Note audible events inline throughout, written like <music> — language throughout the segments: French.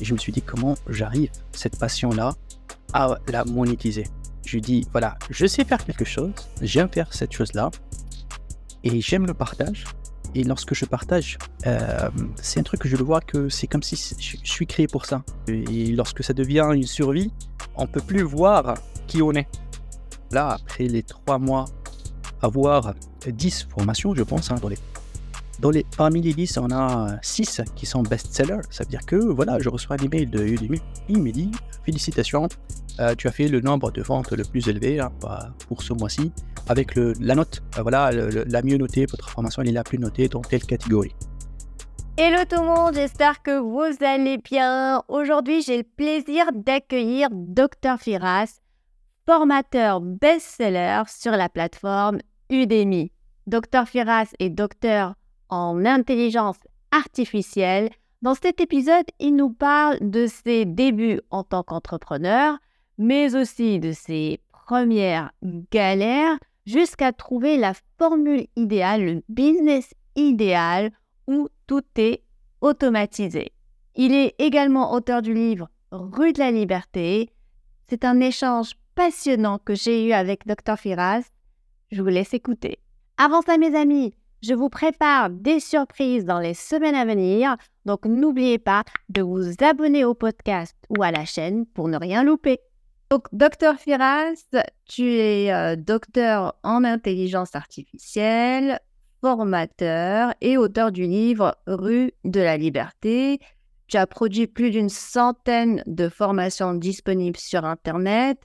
Et je me suis dit comment j'arrive cette passion-là à la monétiser? Je dis voilà, je sais faire quelque chose, j'aime faire cette chose-là et j'aime le partage. Et lorsque je partage, euh, c'est un truc que je le vois que c'est comme si je, suis créé pour ça. Et lorsque ça devient une survie, on peut plus voir qui on est. Là, après les trois mois, avoir 10 formations, je pense, hein, dans les dans les, parmi les 10, on a 6 qui sont best-sellers. Ça veut dire que voilà, je reçois un email de Udemy. Il me dit Félicitations, euh, tu as fait le nombre de ventes le plus élevé hein, pour ce mois-ci avec la note. Euh, voilà, la mieux notée, votre formation est la plus notée dans telle catégorie. Hello tout le monde, j'espère que vous allez bien. Aujourd'hui, j'ai le plaisir d'accueillir Dr Firas, formateur best-seller sur la plateforme Udemy. Dr Firas est docteur en intelligence artificielle. Dans cet épisode, il nous parle de ses débuts en tant qu'entrepreneur, mais aussi de ses premières galères jusqu'à trouver la formule idéale, le business idéal où tout est automatisé. Il est également auteur du livre Rue de la Liberté. C'est un échange passionnant que j'ai eu avec Dr Firas. Je vous laisse écouter. Avant ça, mes amis, je vous prépare des surprises dans les semaines à venir, donc n'oubliez pas de vous abonner au podcast ou à la chaîne pour ne rien louper. Donc, docteur Firas, tu es euh, docteur en intelligence artificielle, formateur et auteur du livre Rue de la Liberté. Tu as produit plus d'une centaine de formations disponibles sur Internet.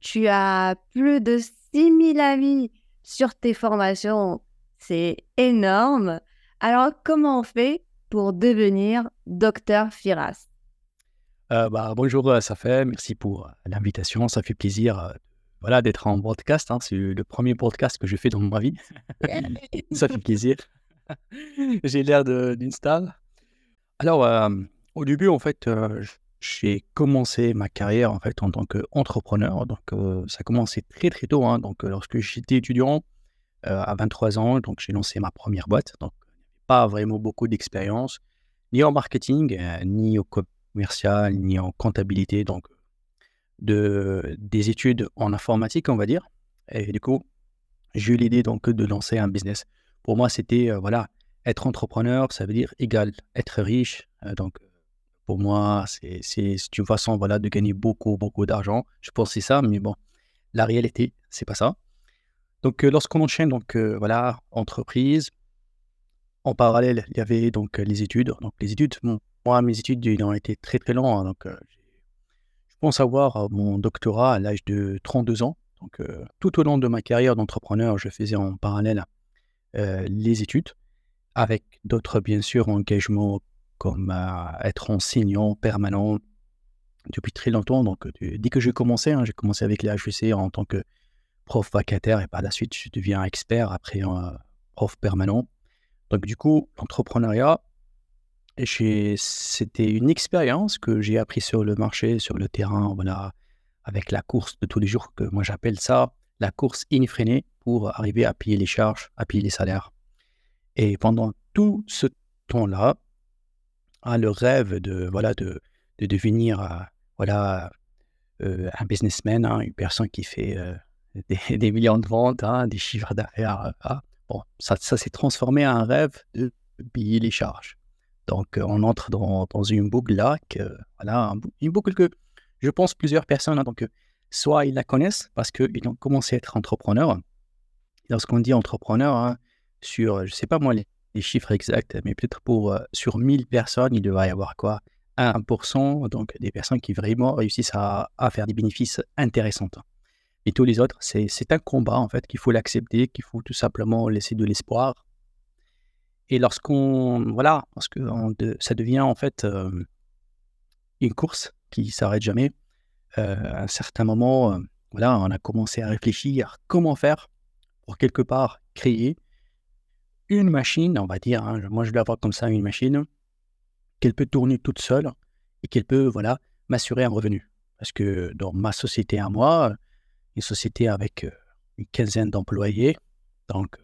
Tu as plus de 6000 avis sur tes formations c'est énorme. Alors, comment on fait pour devenir docteur Firas? Euh, bah, Bonjour, euh, ça fait. Merci pour euh, l'invitation. Ça fait plaisir voilà, d'être en podcast. Hein. C'est le premier podcast que je fais dans ma vie. ça fait plaisir. J'ai l'air d'une star. Alors, au début, en fait, j'ai commencé ma carrière en fait en tant qu'entrepreneur. Donc, ça a commencé très très tôt. Hein. Donc, lorsque j'étais étudiant, euh, à 23 ans, donc j'ai lancé ma première boîte. Donc, pas vraiment beaucoup d'expérience, ni en marketing, euh, ni au commercial, ni en comptabilité. Donc, de, des études en informatique, on va dire. Et du coup, j'ai eu l'idée donc de lancer un business. Pour moi, c'était euh, voilà, être entrepreneur, ça veut dire égal être riche. donc, pour moi, c'est une façon voilà de gagner beaucoup beaucoup d'argent. Je pensais ça, mais bon, la réalité, c'est pas ça. Donc, euh, lorsqu'on enchaîne, donc euh, voilà, entreprise, en parallèle, il y avait donc les études. Donc, les études, moi, mes études, ils ont été très très longs. Hein, donc, euh, je pense avoir mon doctorat à l'âge de 32 ans. Donc, tout au long de ma carrière d'entrepreneur, je faisais en parallèle les études, avec d'autres, bien sûr, engagements comme être enseignant permanent depuis très longtemps. Donc, dès que j'ai commencé, hein, j'ai commencé avec les HEC en tant que prof vacataire et par la suite, je deviens expert après un prof permanent. Donc, du coup, l'entrepreneuriat, c'était une expérience que j'ai appris sur le marché, sur le terrain, voilà, avec la course de tous les jours, que moi j'appelle ça la course infrénée pour arriver à payer les charges, à payer les salaires. Et pendant tout ce temps-là, ah, le rêve de, voilà, de, de devenir euh, voilà, euh, un businessman, hein, une personne qui fait euh, <laughs> des, millions de ventes, hein, des chiffres d'affaires. Ah, bon, ça, s'est transformé en un rêve de payer les charges. Donc, euh, on entre dans, une boucle là, que, voilà, une boucle que je pense plusieurs personnes, hein, donc, euh, soit ils la connaissent parce qu'ils ont commencé à être entrepreneurs. Lorsqu'on dit entrepreneur, hein, sur, je ne sais pas moi les, chiffres exacts, mais peut-être pour euh, sur 1000 personnes, il devrait y avoir quoi? 1%, donc des personnes qui vraiment réussissent à, à faire des bénéfices intéressants. Et tous les autres, c'est un combat, en fait, qu'il faut l'accepter, qu'il faut tout simplement laisser de l'espoir. Et lorsqu'on, voilà, parce que ça devient, en fait, euh, une course qui s'arrête jamais, euh, à un certain moment, euh, voilà, on a commencé à réfléchir comment faire pour quelque part créer une machine, on va dire, hein, moi je vais avoir comme ça une machine, qu'elle peut tourner toute seule et qu'elle peut, voilà, m'assurer un revenu. Parce que dans ma société à moi, une société avec euh, une quinzaine d'employés, donc euh,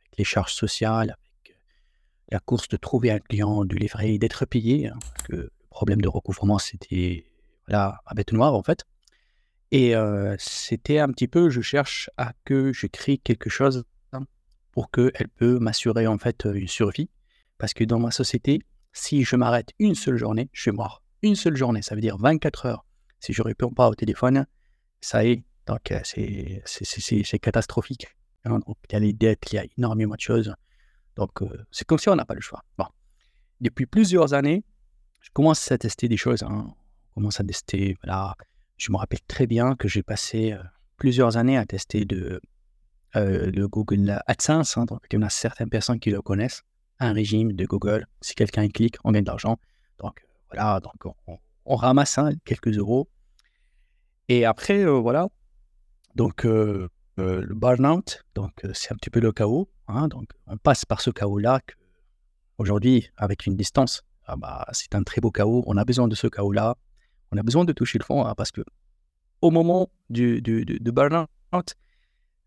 avec les charges sociales, avec euh, la course de trouver un client, de livrer, d'être payé. Hein, que le problème de recouvrement, c'était voilà, ma bête noire en fait. Et c'était un petit peu, je cherche à que je crée quelque chose hein, pour qu'elle peut m'assurer en fait une survie. Parce que dans ma société, si je m'arrête une seule journée, je suis mort. Une seule journée, ça veut dire 24 heures. Si je ne réponds pas au téléphone, ça est, donc c'est catastrophique. Hein. Il y a les dettes, il y a énormément de choses. Donc c'est comme si on n'a pas le choix. Bon. Depuis plusieurs années, je commence à tester des choses. Hein. On commence à tester, voilà. Je me rappelle très bien que j'ai passé plusieurs années à tester de, le Google AdSense. Hein. donc, il y en a certaines personnes qui le connaissent un régime de Google. Si quelqu'un clique, on gagne de l'argent. Donc voilà, donc on, ramasse hein, quelques euros. Et après, euh, voilà, donc euh, euh, le burn-out, donc c'est un petit peu le chaos. Hein, donc on passe par ce chaos-là aujourd'hui, avec une distance, ah bah, c'est un très beau chaos. On a besoin de ce chaos-là. On a besoin de toucher le fond hein, parce que au moment du, du, burn-out,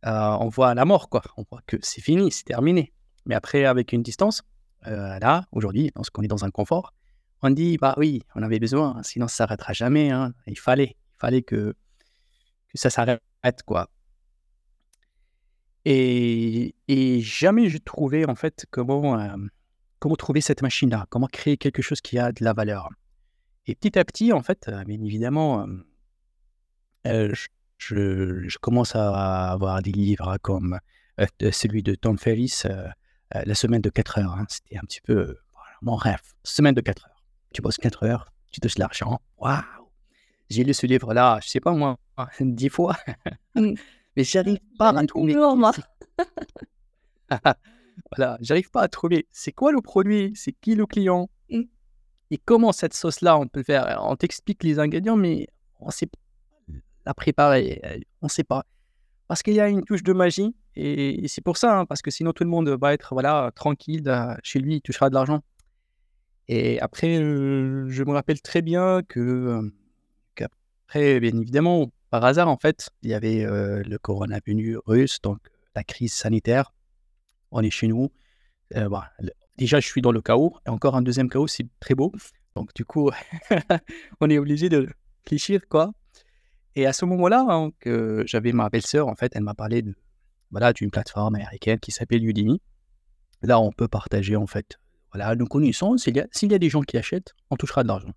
on voit la mort, quoi. On voit que c'est fini, c'est terminé. Mais après, avec une distance, euh, là, aujourd'hui, lorsqu'on est dans un confort, on dit, bah oui, on avait besoin, sinon ça s'arrêtera jamais. Hein. Il fallait, il fallait que ça s'arrête, quoi. Et, et, jamais je trouvais, en fait, comment, euh, comment trouver cette machine-là, comment créer quelque chose qui a de la valeur. Et petit à petit, en fait, euh, bien évidemment, je, je, commence à avoir des livres comme celui de Tom Ferris, euh, la semaine de 4 heures. Hein, c'était un petit peu mon rêve. Semaine de 4 heures. Tu bosses 4 heures, tu touches l'argent. Waouh J'ai lu ce livre-là, je sais pas moi, <laughs> 10 fois. Mm. Mais j'arrive <laughs> pas à trouver. <laughs> voilà, j'arrive pas à trouver. C'est quoi le produit? C'est qui le client? Mm. Et comment cette sauce-là on peut faire? On t'explique les ingrédients, mais on sait pas la préparer. Euh, on sait pas. Parce qu'il y a une touche de magie et, c'est pour ça, hein, parce que sinon tout le monde va être voilà, tranquille chez lui, il touchera de l'argent. Et après, je me rappelle très bien que, qu'après, bien évidemment, par hasard, en fait, il y avait le coronavirus, donc la crise sanitaire. On est chez nous. déjà, je suis dans le chaos. Et encore un deuxième chaos, c'est très beau. Donc, du coup, <laughs> on est obligé de réfléchir, quoi. Et à ce moment-là, hein, que j'avais ma belle-sœur, en fait, elle m'a parlé de, voilà, d'une plateforme américaine qui s'appelle Udemy. Là, on peut partager, en fait, voilà, nos connaissances. S'il y, a, s'il y a des gens qui achètent, on touchera de l'argent.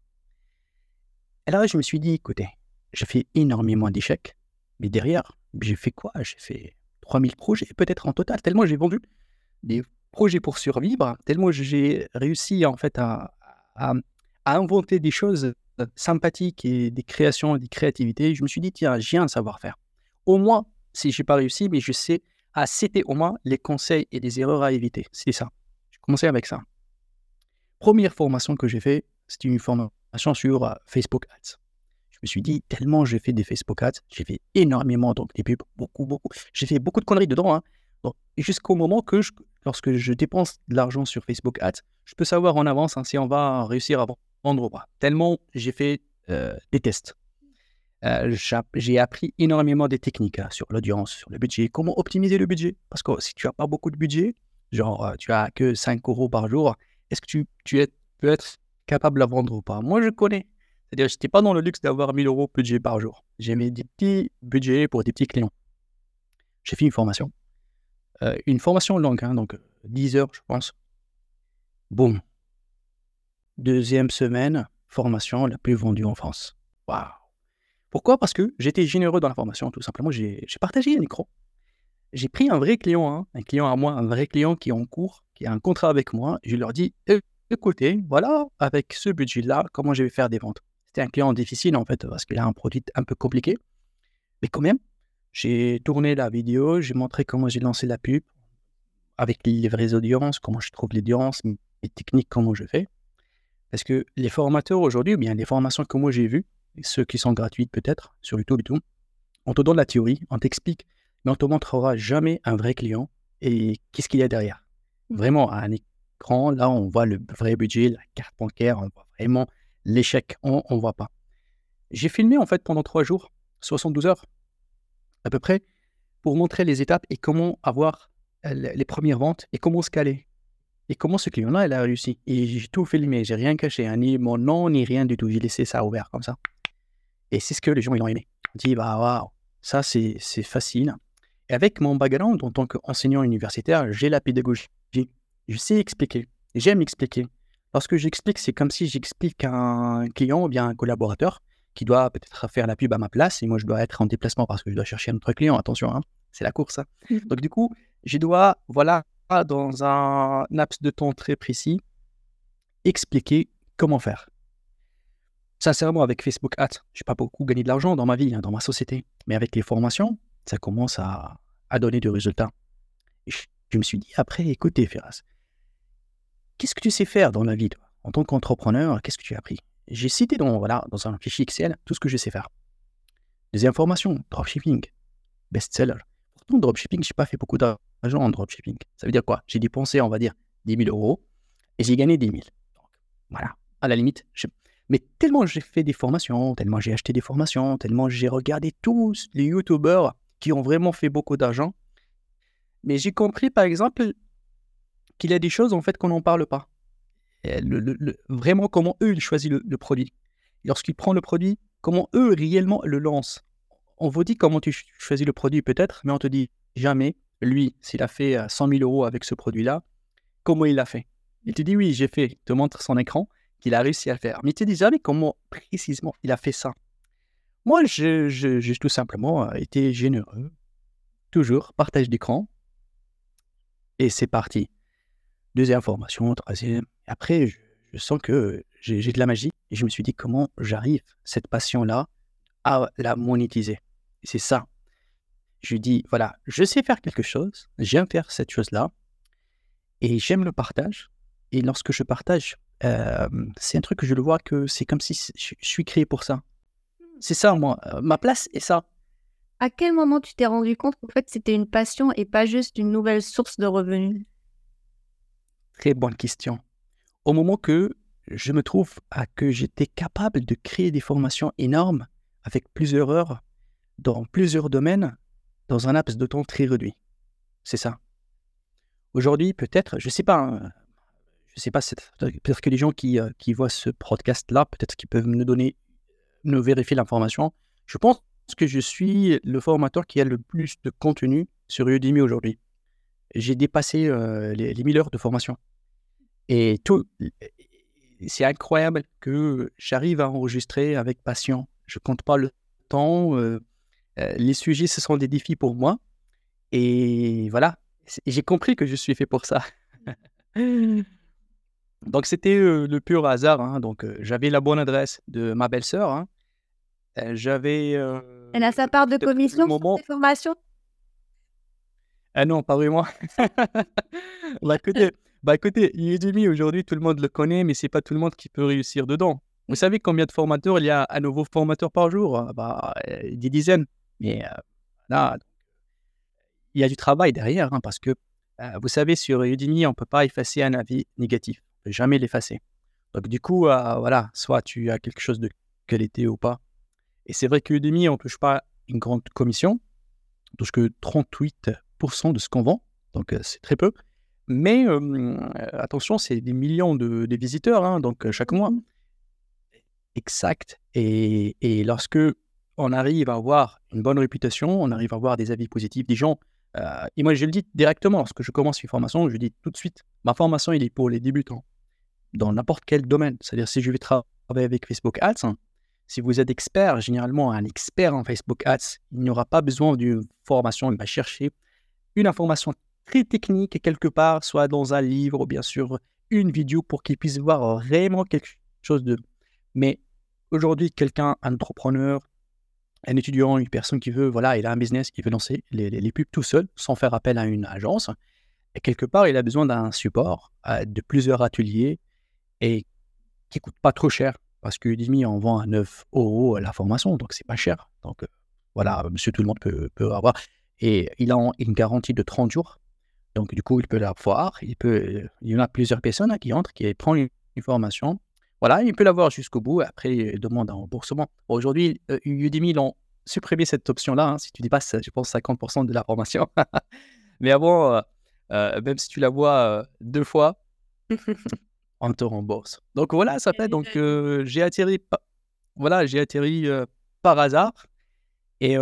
Et là, je me suis dit, écoutez, j'ai fait énormément d'échecs, mais derrière, j'ai fait quoi? J'ai fait 3000 projets, peut-être en total, tellement j'ai vendu des projets pour survivre, tellement j'ai réussi, en fait, à, inventer des choses sympathiques et des créations, des créativités, je me suis dit, tiens, j'ai un savoir-faire. Au moins, si je n'ai pas réussi, mais je sais à citer au moins les conseils et les erreurs à éviter. C'est ça. Je commençais avec ça. Première formation que j'ai fait, c'était une formation sur euh, Facebook Ads. Je me suis dit, tellement j'ai fait des Facebook Ads, j'ai fait énormément donc des pubs, beaucoup, beaucoup. J'ai fait beaucoup de conneries dedans. Hein. jusqu'au moment que, lorsque je dépense de l'argent sur Facebook Ads, je peux savoir en avance hein, si on va réussir à vendre pas. Tellement j'ai fait euh, des tests. Euh, j'ai appris énormément des techniques hein, sur l'audience, sur le budget, comment optimiser le budget. Parce que si tu n'as pas beaucoup de budget, genre euh, tu as que 5 euros par jour, est-ce que tu, peux être capable de la vendre ou pas? Moi, je connais. C'est-à-dire, je n'étais pas dans le luxe d'avoir 1000 euros budget par jour. J'ai mis des petits budgets pour des petits clients. J'ai fait une formation. une formation longue, hein, donc 10 heures, je pense. Boum, Deuxième semaine, formation la plus vendue en France. Waouh Pourquoi? Parce que j'étais généreux dans la formation, tout simplement. J'ai partagé un micro. J'ai pris un vrai client, hein, un client à moi, un vrai client qui est en cours, qui a un contrat avec moi. Je leur dis écoutez, voilà, avec ce budget-là, comment je vais faire des ventes? C'était un client difficile, en fait, parce qu'il a un produit un peu compliqué. Mais quand même, j'ai tourné la vidéo, j'ai montré comment j'ai lancé la pub, avec les vraies audiences, comment je trouve l'audience, les techniques, comment je fais. Parce que les formateurs aujourd'hui, ou bien les formations que moi j'ai vues, ceux qui sont gratuites peut-être, sur YouTube et tout, on te donne la théorie, on t'explique, mais on te montrera jamais un vrai client et qu'est-ce qu'il y a derrière. Mmh. Vraiment, à un écran, là, on voit le vrai budget, la carte bancaire, on voit vraiment l'échec, on ne voit pas. J'ai filmé en fait pendant trois jours, 72 heures à peu près, pour montrer les étapes et comment avoir les premières ventes et comment scaler. et comment ce client-là, a réussi. Et j'ai tout filmé, j'ai rien caché, hein, ni mon nom, ni rien du tout. J'ai laissé ça ouvert comme ça. Et c'est ce que les gens ils ont aimé. On dit, bah waouh, ça c'est facile. Et avec mon background en tant qu'enseignant universitaire, j'ai la pédagogie. Je sais expliquer. J'aime expliquer. Lorsque j'explique, c'est comme si j'explique à un client ou bien un collaborateur qui doit peut-être faire la pub à ma place et moi je dois être en déplacement parce que je dois chercher un autre client. Attention, hein, c'est la course. Hein. Mmh. Donc du coup, je dois, voilà, dans un laps de temps très précis, expliquer comment faire. Sincèrement, avec Facebook Ads, je n'ai pas beaucoup gagné de l'argent dans ma vie, hein, dans ma société. Mais avec les formations, ça commence à, donner du résultat. je, me suis dit, après, écoutez, Ferraz, qu'est-ce que tu sais faire dans la vie, toi? En tant qu'entrepreneur, qu'est-ce que tu as appris? J'ai cité dans, voilà, dans un fichier Excel tout ce que je sais faire. Des informations, dropshipping, best-seller. Pourtant, dropshipping, je n'ai pas fait beaucoup d'argent en dropshipping. Ça veut dire quoi? J'ai dépensé, on va dire, 10 000 euros et j'ai gagné 10 000. Donc, voilà, à la limite. Mais tellement j'ai fait des formations, tellement j'ai acheté des formations, tellement j'ai regardé tous les YouTubers qui ont vraiment fait beaucoup d'argent. Mais j'ai compris, par exemple, qu'il y a des choses, en fait, qu'on n'en parle pas. vraiment, comment eux, ils choisissent le, produit. Lorsqu'ils prennent le produit, comment eux, réellement, le lancent. On vous dit comment tu choisis le produit, peut-être, mais on te dit jamais lui, s'il a fait 100 000 euros avec ce produit-là, comment il l'a fait Il te dit oui, j'ai fait, il te montre son écran, qu'il a réussi à le faire. Mais il te dit jamais comment précisément il a fait ça. Moi, j'ai tout simplement euh, été généreux. Toujours, partage d'écran. Et c'est parti. Deuxième formation, troisième. Après, je, je sens que j'ai de la magie. Et je me suis dit comment j'arrive, cette passion-là, à la monétiser. C'est ça je dis, voilà, je sais faire quelque chose, j'aime faire cette chose-là, et j'aime le partage. Et lorsque je partage, euh, c'est un truc que je le vois que c'est comme si je, suis créé pour ça. C'est ça, moi. Euh, ma place est ça. À quel moment tu t'es rendu compte qu'en fait c'était une passion et pas juste une nouvelle source de revenus? Très bonne question. Au moment que je me trouve à que j'étais capable de créer des formations énormes avec plusieurs heures dans plusieurs domaines dans un laps de temps très réduit. C'est ça. Aujourd'hui, peut-être, je ne sais pas, hein, je sais pas, peut-être que les gens qui, euh, qui voient ce podcast-là, peut-être qu'ils peuvent nous donner, nous vérifier l'information. Je pense que je suis le formateur qui a le plus de contenu sur Udemy aujourd'hui. J'ai dépassé euh, les, les 1000 heures de formation. Et tout, c'est incroyable que j'arrive à enregistrer avec passion. Je compte pas le temps. Euh, euh, les sujets, ce sont des défis pour moi. Et voilà, j'ai compris que je suis fait pour ça. <laughs> donc, c'était euh, le pur hasard. Hein. Donc, euh, j'avais la bonne adresse de ma belle-sœur. Hein. j'avais. Elle a sa part de commission moment... sur formations? Ah non, pas vraiment. <laughs> bah, écoutez, bah, écoutez, Udemy, aujourd'hui, tout le monde le connaît, mais c'est pas tout le monde qui peut réussir dedans. Vous savez combien de formateurs il y a à nouveau formateurs par jour? Bah, Des dizaines. Mais là, il y a du travail derrière, hein, parce que vous savez, sur Udemy, on ne peut pas effacer un avis négatif. On peut jamais l'effacer. Donc, du coup, voilà, soit tu as quelque chose de qualité ou pas. Et c'est vrai que Udemy, on ne touche pas une grande commission. On touche que 38% de ce qu'on vend. Donc, c'est très peu. Mais attention, c'est des millions de, visiteurs, hein, donc chaque mois. Mmh exact. Et, et lorsque on arrive à avoir une bonne réputation, on arrive à avoir des avis positifs des gens. Et moi, je le dis directement, lorsque je commence une formation, je dis tout de suite, ma formation, il est pour les débutants, dans n'importe quel domaine. C'est-à-dire, si je vais travailler avec Facebook Ads, hein, si vous êtes expert, généralement un expert en Facebook Ads, il n'y aura pas besoin d'une formation, il va chercher une information très technique quelque part, soit dans un livre ou bien sûr une vidéo pour qu'il puisse voir vraiment quelque chose de... Mais aujourd'hui, quelqu'un, un entrepreneur, un étudiant, une personne qui veut, voilà, il a un business, il veut lancer les, pubs tout seul, sans faire appel à une agence. Et quelque part, il a besoin d'un support, euh, de plusieurs ateliers, et qui coûte pas trop cher. Parce que Udemy, on vend à 9 euros la formation, donc c'est pas cher. Donc euh, voilà, monsieur tout le monde peut, peut, avoir. Et il a une garantie de 30 jours. Donc du coup, il peut la voir. Il, peut, il y en a plusieurs personnes hein, qui entrent, qui prennent une formation, voilà, il peut l'avoir jusqu'au bout. Après, il demande un remboursement. Aujourd'hui, euh, Udemy, ils ont supprimé cette option-là. Hein, si tu dépasses, je pense, 50% de la formation. <laughs> Mais avant, euh, euh, même si tu la vois deux fois, <laughs> on te rembourse. Donc voilà, ça fait. Donc j'ai atterri, voilà, j'ai atterri par hasard. Et,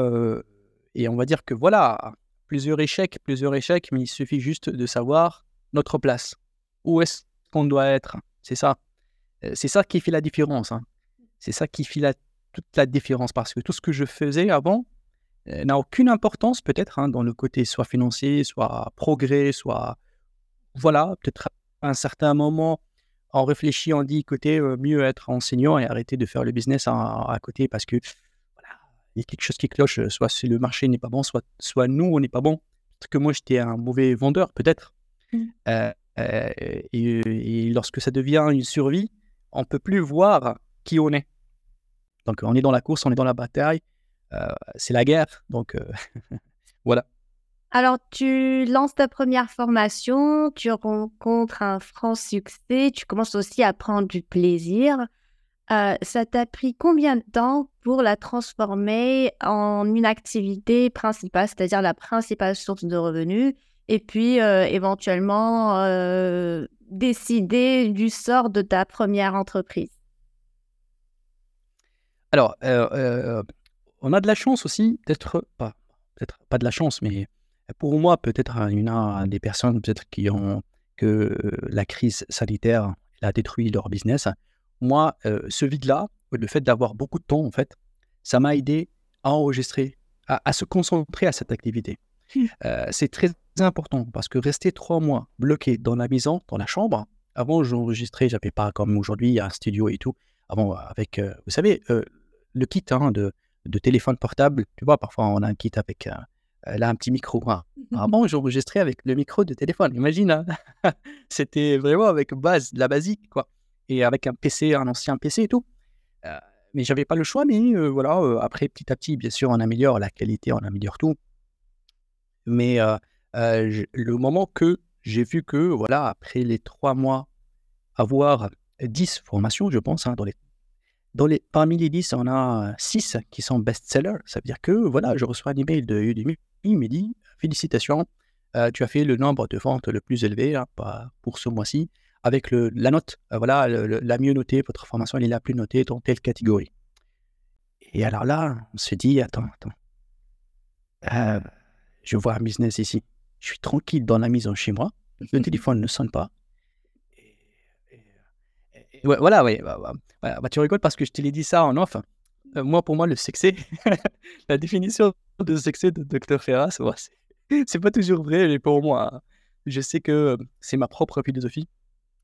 et on va dire que voilà, plusieurs échecs, plusieurs échecs, mais il suffit juste de savoir notre place. Où est-ce qu'on doit être? C'est ça. C'est ça qui fait la différence. Hein. C'est ça qui fait la, toute la différence. Parce que tout ce que je faisais avant n'a aucune importance, peut-être, hein, dans le côté soit financier, soit progrès, soit. Voilà, peut-être à un certain moment, on réfléchit, on dit, écoutez, mieux être enseignant et arrêter de faire le business à, côté parce que il y a quelque chose qui cloche, soit si le marché n'est pas bon, soit, soit nous, on n'est pas bon. Peut-être que moi, j'étais un mauvais vendeur, peut-être. Mmh. et, lorsque ça devient une survie, on ne peut plus voir qui on est. Donc, on est dans la course, on est dans la bataille, c'est la guerre. Donc, <laughs> voilà. Alors, tu lances ta première formation, tu rencontres un franc succès, tu commences aussi à prendre du plaisir. Euh, ça t'a pris combien de temps pour la transformer en une activité principale, c'est-à-dire la principale source de revenus, et puis euh, éventuellement euh, décider du sort de ta première entreprise? Alors, on a de la chance aussi d'être, pas, peut-être pas de la chance, mais pour moi, peut-être en a des personnes peut-être qui ont que la crise sanitaire a détruit leur business. Moi, ce vide-là, le fait d'avoir beaucoup de temps, en fait, ça m'a aidé à enregistrer, à, se concentrer à cette activité. Mmh. c'est très important parce que rester trois mois bloqué dans la maison, dans la chambre, avant j'enregistrais, j'avais pas comme aujourd'hui un studio et tout. Avant, avec, vous savez, le kit hein, de, de téléphone portable, tu vois, parfois on a un kit avec a un petit micro. Hein. Avant, j'enregistrais avec le micro de téléphone. Imagine, hein. <laughs> c'était vraiment avec base, la basique, quoi. Et avec un PC, un ancien PC et tout. Euh, mais j'avais pas le choix. Mais euh, voilà, euh, après, petit à petit, bien sûr, on améliore la qualité, on améliore tout. Mais le moment que j'ai vu que, voilà, après les trois mois, avoir 10 formations, je pense, hein, dans les les, parmi les 10, on a 6 qui sont best-sellers. Ça veut dire que voilà, je reçois un email de Udemy il me dit Félicitations, euh, tu as fait le nombre de ventes le plus élevé hein, pour ce mois-ci, avec le, la note, euh, voilà, la mieux notée, votre formation elle est la plus notée dans telle catégorie. Et alors là, on se dit Attends, attends, euh, je vois un business ici. Je suis tranquille dans la maison chez moi, le téléphone ne sonne pas. voilà, ouais, bah, bah, bah, tu rigoles parce que je te l'ai dit ça en off. moi, pour moi, le succès, la définition de succès de Dr. Ferras, c'est pas toujours vrai, mais pour moi, hein. je sais que c'est ma propre philosophie.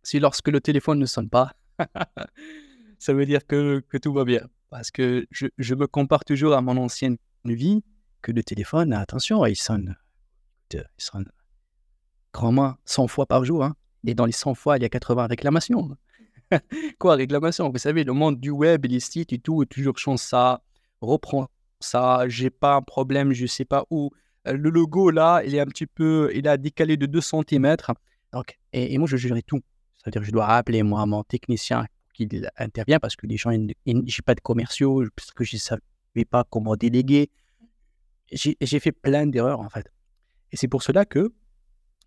Si lorsque le téléphone ne sonne pas, <laughs> ça veut dire que, que, tout va bien. Parce que je, je, me compare toujours à mon ancienne vie, que le téléphone, attention, il sonne, il sonne grandement 100 fois par jour. Hein. Et dans les 100 fois, il y a 80 réclamations. <laughs> Quoi, réclamation Vous savez, le monde du web, les sites et tout, toujours change ça, reprend ça, j'ai pas un problème, je sais pas où. Euh, le logo là, il est un petit peu, il a décalé de 2 cm. Donc, et, moi, je gérerai tout. C'est-à-dire, je dois appeler moi mon technicien qui intervient parce que les gens, j'ai pas de commerciaux, parce que je ne savais pas comment déléguer. J'ai fait plein d'erreurs en fait. Et c'est pour cela que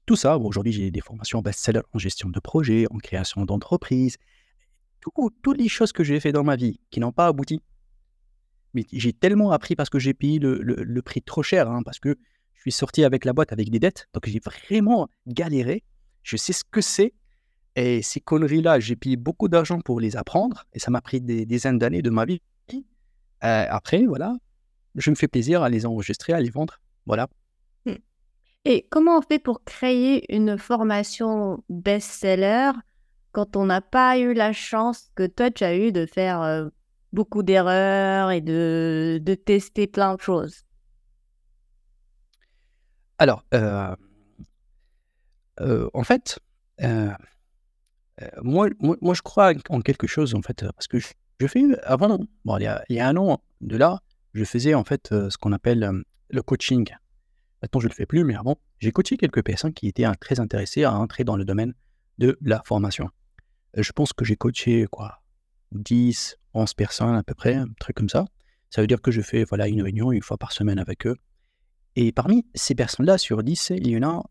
tout ça, aujourd'hui j'ai des formations best-seller en gestion de projet, en création d'entreprise, toutes les choses que j'ai fait dans ma vie qui n'ont pas abouti, mais j'ai tellement appris parce que j'ai payé le, prix trop cher, hein, parce que je suis sorti avec la boîte avec des dettes, donc j'ai vraiment galéré. Je sais ce que c'est. Et ces conneries-là, j'ai payé beaucoup d'argent pour les apprendre, et ça m'a pris des dizaines d'années de ma vie. Euh, après, voilà, je me fais plaisir à les enregistrer, à les vendre. Voilà. Mmh. Et comment on fait pour créer une formation best-seller quand on n'a pas eu la chance que toi tu as eu de faire euh, beaucoup d'erreurs et de, de, tester plein de choses? Alors, euh, en fait, euh, moi, moi, je crois en quelque chose, en fait, parce que je, fais avant, bon, il, y a, il y a un an de là, je faisais en fait ce qu'on appelle le coaching. Maintenant, je ne le fais plus, mais avant, j'ai coaché quelques personnes qui étaient très intéressées à entrer dans le domaine de la formation. Je pense que j'ai coaché quoi 10, 11 personnes à peu près, un truc comme ça. Ça veut dire que je fais voilà, une réunion une fois par semaine avec eux. Et parmi ces personnes-là, sur 10, il y en a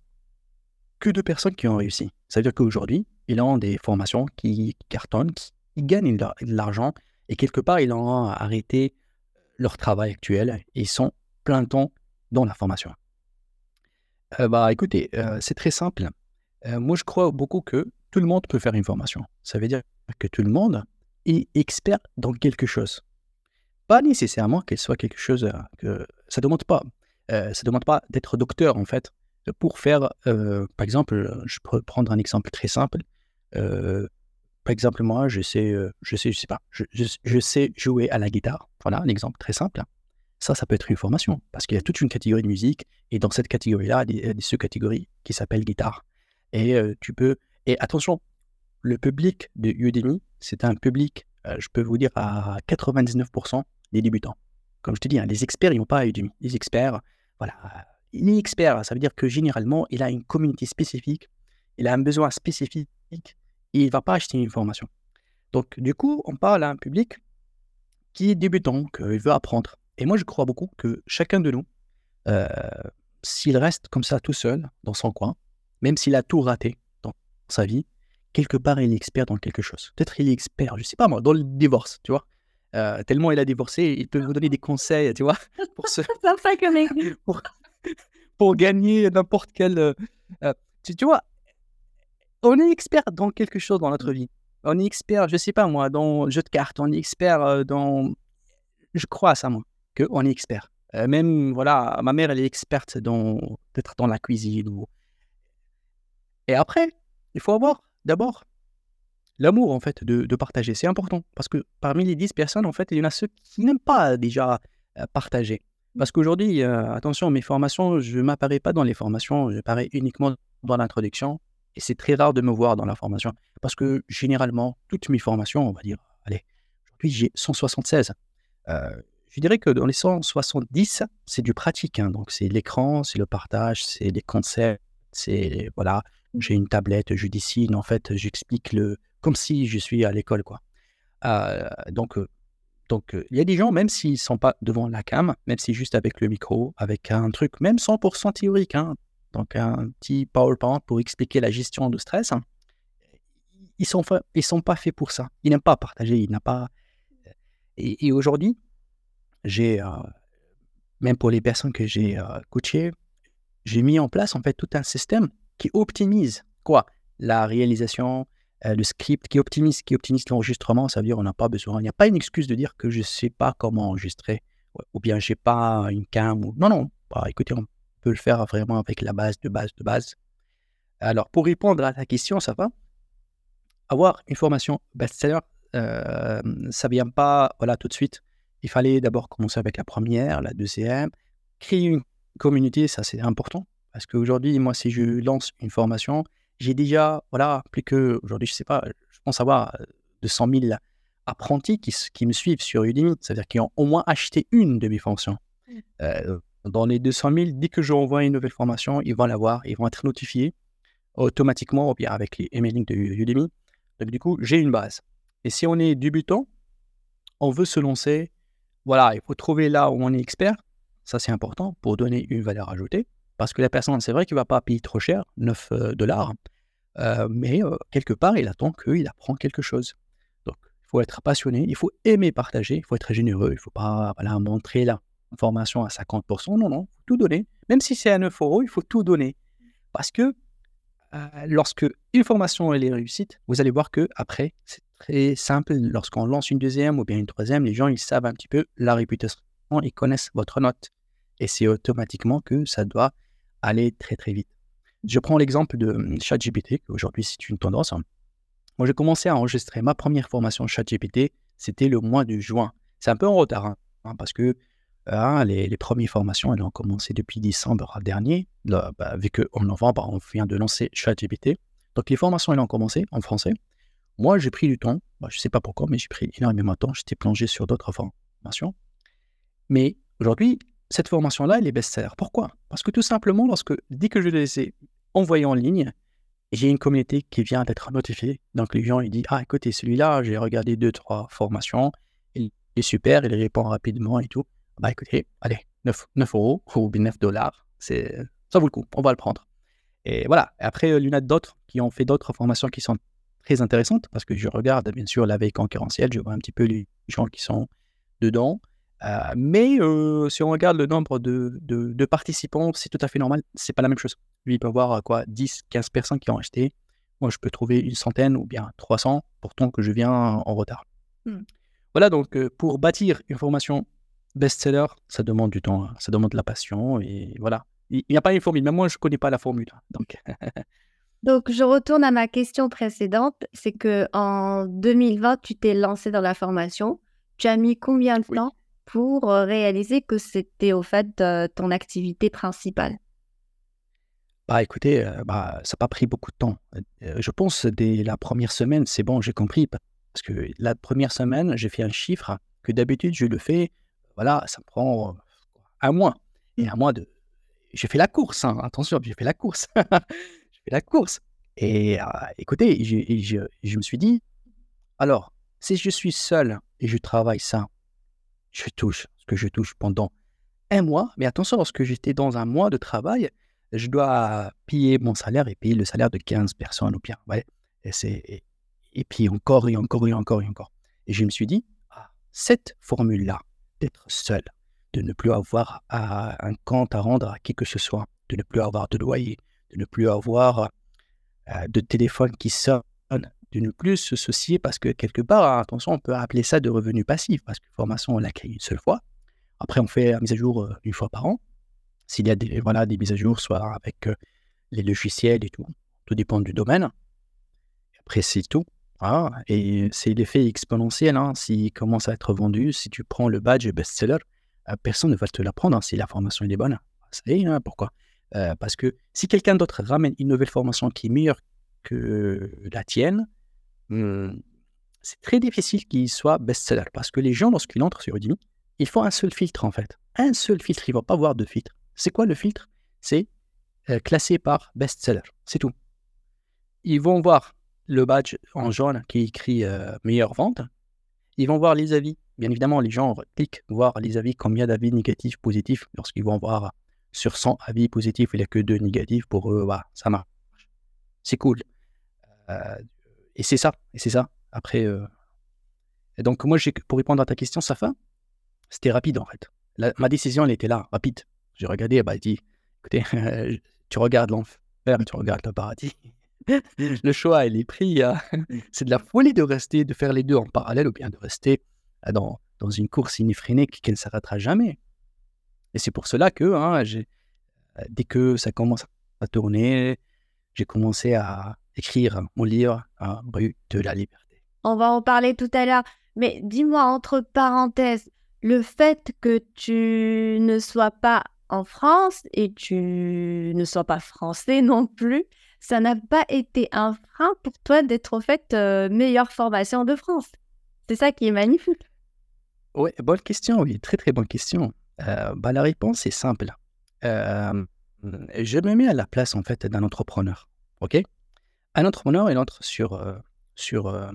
que de personnes qui ont réussi. Ça veut dire qu'aujourd'hui, ils ont des formations qui cartonnent, qui gagnent de l'argent et quelque part, ils ont arrêté leur travail actuel et ils sont plein temps dans la formation. Euh, bah écoutez, euh, c'est très simple. Euh, moi, je crois beaucoup que tout le monde peut faire une formation. Ça veut dire que tout le monde est expert dans quelque chose. Pas nécessairement qu'elle soit quelque chose que ça demande pas. ça demande pas d'être docteur en fait pour faire. par exemple, je peux prendre un exemple très simple. par exemple, moi, je sais, je sais, je sais pas, je sais jouer à la guitare. Voilà, un exemple très simple. Ça, ça peut être une formation, parce qu'il y a toute une catégorie de musique, et dans cette catégorie-là, il y a des sous-catégories qui s'appellent guitare. Et euh, tu peux... Et attention, le public de Udemy, c'est un public, euh, je peux vous dire, à 99% des débutants. Comme je te dis, hein, les experts, ils n'ont pas Udemy. Les experts, voilà. Il est expert, ça veut dire que généralement, il a une communauté spécifique, il a un besoin spécifique, et il ne va pas acheter une formation. Donc, du coup, on parle à un public qui est débutant, qui veut apprendre. Et moi, je crois beaucoup que chacun de nous, euh, s'il reste comme ça tout seul dans son coin, même s'il a tout raté dans sa vie, quelque part, il est expert dans quelque chose. Peut-être il est expert, je sais pas moi, dans le divorce, tu vois. Euh, tellement il a divorcé, il peut vous donner des conseils, tu vois, pour, se... <laughs> pour, <laughs> <laughs> pour gagner n'importe quel... Euh, tu, tu, vois, on est expert dans quelque chose dans notre vie. On est expert, je sais pas moi, dans jeu de cartes, on est expert dans... Je crois à ça, moi qu'on est expert. Euh, même, voilà, ma mère, elle est experte dans, peut-être dans la cuisine. Ou... Et après, il faut avoir d'abord l'amour, en fait, de, partager. C'est important parce que parmi les 10 personnes, en fait, il y en a ceux qui n'aiment pas déjà euh, partager. Parce qu'aujourd'hui, euh, attention, mes formations, je ne m'apparais pas dans les formations, je parais uniquement dans l'introduction. Et c'est très rare de me voir dans la formation. Parce que généralement, toutes mes formations, on va dire, allez, aujourd'hui j'ai 176. Euh, je dirais que dans les 170, c'est du pratique. Hein. Donc, c'est l'écran, c'est le partage, c'est les concepts, c'est voilà, j'ai une tablette, je dessine. En fait, j'explique le comme si je suis à l'école, quoi. Euh, donc, euh, donc, il y a des gens, même s'ils ne sont pas devant la cam, même si juste avec le micro, avec un truc, même 100% théorique, hein, donc un petit PowerPoint pour expliquer la gestion de stress, hein, ils ne sont, ils sont pas faits pour ça. Ils n'aiment pas partager, ils pas. Et, aujourd'hui, j'ai, même pour les personnes que j'ai coachées, j'ai mis en place en fait tout un système qui optimise quoi? La réalisation, le script, qui optimise, qui optimise l'enregistrement. Ça veut dire on n'a pas besoin, il n'y a pas une excuse de dire que je ne sais pas comment enregistrer ou bien j'ai pas une cam. Ou... Non, non, bah, écoutez, on peut le faire vraiment avec la base de base de base. Alors, pour répondre à ta question, ça va Avoir une formation best-seller, ça ne vient pas voilà, tout de suite il fallait d'abord commencer avec la première, la deuxième, créer une communauté, ça c'est important. Parce qu'aujourd'hui, moi, si je lance une formation, j'ai déjà, voilà, plus que, aujourd'hui, je sais pas, je pense avoir 200 000 apprentis qui, qui me suivent sur Udemy, c'est-à-dire qui ont au moins acheté une de mes formations. Mmh. Euh, dans les 200 000, dès que j'envoie une nouvelle formation, ils vont l'avoir, ils vont être notifiés automatiquement ou bien avec les emailing de Udemy. Donc, du coup, j'ai une base. Et si on est débutant, on veut se lancer, voilà, il faut trouver là où on est expert. Ça, c'est important pour donner une valeur ajoutée. Parce que la personne, c'est vrai qu'il ne va pas payer trop cher, 9 euh, dollars, euh, mais euh, quelque part, il attend qu'il apprend quelque chose. Donc, il faut être passionné, il faut aimer partager, il faut être généreux, il ne faut pas voilà, montrer l'information à 50%. Non, non, il faut tout donner. Même si c'est à 9 euros, il faut tout donner. Parce que lorsque une formation elle est réussite, vous allez voir que après, c'est très simple. Lorsqu'on lance une deuxième ou bien une troisième, les gens, ils savent un petit peu la réputation, ils connaissent votre note. Et c'est automatiquement que ça doit aller très, très vite. Je prends l'exemple de hum, ChatGPT, aujourd'hui c'est une tendance. Hein. Moi, j'ai commencé à enregistrer ma première formation ChatGPT, c'était le mois de juin. C'est un peu en retard, hein, hein, parce que les, premières formations, elles ont commencé depuis décembre dernier. Bah, vu qu'en novembre, on vient de lancer ChatGPT. Donc, les formations, elles ont commencé en français. Moi, j'ai pris du temps. Bah, je ne sais pas pourquoi, mais j'ai pris énormément de temps. J'étais plongé sur d'autres formations. Mais aujourd'hui, cette formation-là, elle est best-seller. Pourquoi? Parce que tout simplement, lorsque, dès que je les ai envoyés en ligne, j'ai une communauté qui vient d'être notifiée. Donc, les gens, ils disent Ah, écoutez, celui-là, j'ai regardé deux, trois formations. Il est super, il répond rapidement et tout. Bah, écoutez, allez, 9, 9 euros <laughs> ou 9 dollars, ça vaut le coup. On va le prendre. Et voilà. Après, il y en a d'autres qui ont fait d'autres formations qui sont très intéressantes parce que je regarde bien sûr la veille concurrentielle, je vois un petit peu les gens qui sont dedans. Euh, mais euh, si on regarde le nombre de, de, participants, c'est tout à fait normal. C'est pas la même chose. Lui, il peut avoir quoi 10, 15 personnes qui ont acheté. Moi, je peux trouver une centaine ou bien 300, pourtant que je viens en retard. Hmm. Voilà, donc euh, pour bâtir une formation best-seller, ça demande du temps, ça demande de la passion. Et voilà, il n'y a pas une formule. Même moi, je ne connais pas la formule. Hein. Donc. <laughs> donc, je retourne à ma question précédente. C'est que en 2020, tu t'es lancé dans la formation. Tu as mis combien de temps pour réaliser que c'était au fait ton activité principale? Bah écoutez, bah, ça n'a pas pris beaucoup de temps. je pense dès la première semaine, c'est bon, j'ai compris. Parce que la première semaine, j'ai fait un chiffre que d'habitude, je le fais, voilà, ça prend un mois. Et un mois de. J'ai fait la course, hein, attention, j'ai fait la course. <laughs> j'ai fait la course. Et écoutez, je, je me suis dit, alors, si je suis seul et je travaille ça je touche ce que je touche pendant un mois. Mais attention, lorsque j'étais dans un mois de travail, je dois payer mon salaire et payer le salaire de 15 personnes ou bien. Et, puis encore et encore et encore et encore. Et je me suis dit, ah, cette formule-là, d'être seul, de ne plus avoir un compte à rendre à qui que ce soit, de ne plus avoir de loyer, de ne plus avoir euh, de téléphone qui sonne, de plus se parce que quelque part, attention, on peut appeler ça de revenus passifs parce que formation, on l'a créé une seule fois. Après, on fait la mise à jour euh, une fois par an. S'il y a des, voilà, des mises à jour, soit avec euh, les logiciels et tout, tout dépend du domaine. Après, c'est tout. Et c'est l'effet exponentiel. Hein. S'il commence à être vendu, si tu prends le badge best-seller, euh, personne ne va te l'apprendre hein, si la formation est bonne. Ça hein, pourquoi? Parce que si quelqu'un d'autre ramène une nouvelle formation qui est meilleure que la tienne, Mmh, c'est très difficile qu'il soit best-seller parce que les gens, lorsqu'ils entrent sur Udemy, ils font un seul filtre en fait. Un seul filtre, ils ne vont pas voir de filtre. C'est quoi le filtre? C'est euh, classé par best-seller. C'est tout. Ils vont voir le badge en jaune qui écrit euh, meilleure vente. Ils vont voir les avis. Bien évidemment, les gens cliquent voir les avis, combien d'avis négatifs, positifs. Lorsqu'ils vont voir sur 100 avis positifs, il n'y a que deux négatifs. Pour eux, ça marche. C'est cool. Euh, et c'est ça, et c'est ça. Après, euh, et donc moi, pour répondre à ta question, Safa, c'était rapide en fait. ma décision, elle était là, rapide. J'ai regardé, bah, dit, écoutez, <laughs> tu regardes l'enfer, tu regardes le paradis. <laughs> le choix, il est pris. Hein. <laughs> c'est de la folie de rester, de faire les deux en parallèle ou bien de rester euh, dans, une course inéphrénique qui ne s'arrêtera jamais. Et c'est pour cela que hein, euh, dès que ça commence à tourner, j'ai commencé à, écrire mon livre, un Brut de la liberté. On va en parler tout à l'heure, mais dis-moi entre parenthèses, le fait que tu ne sois pas en France et tu ne sois pas français non plus, ça n'a pas été un frein pour toi d'être au fait euh, meilleure formation de France. C'est ça qui est magnifique. Oui, bonne question, oui, très très bonne question. Euh, bah, la réponse est simple. Euh, je me mets à la place en fait d'un entrepreneur. Ok? Un entrepreneur, il entre sur, euh, euh,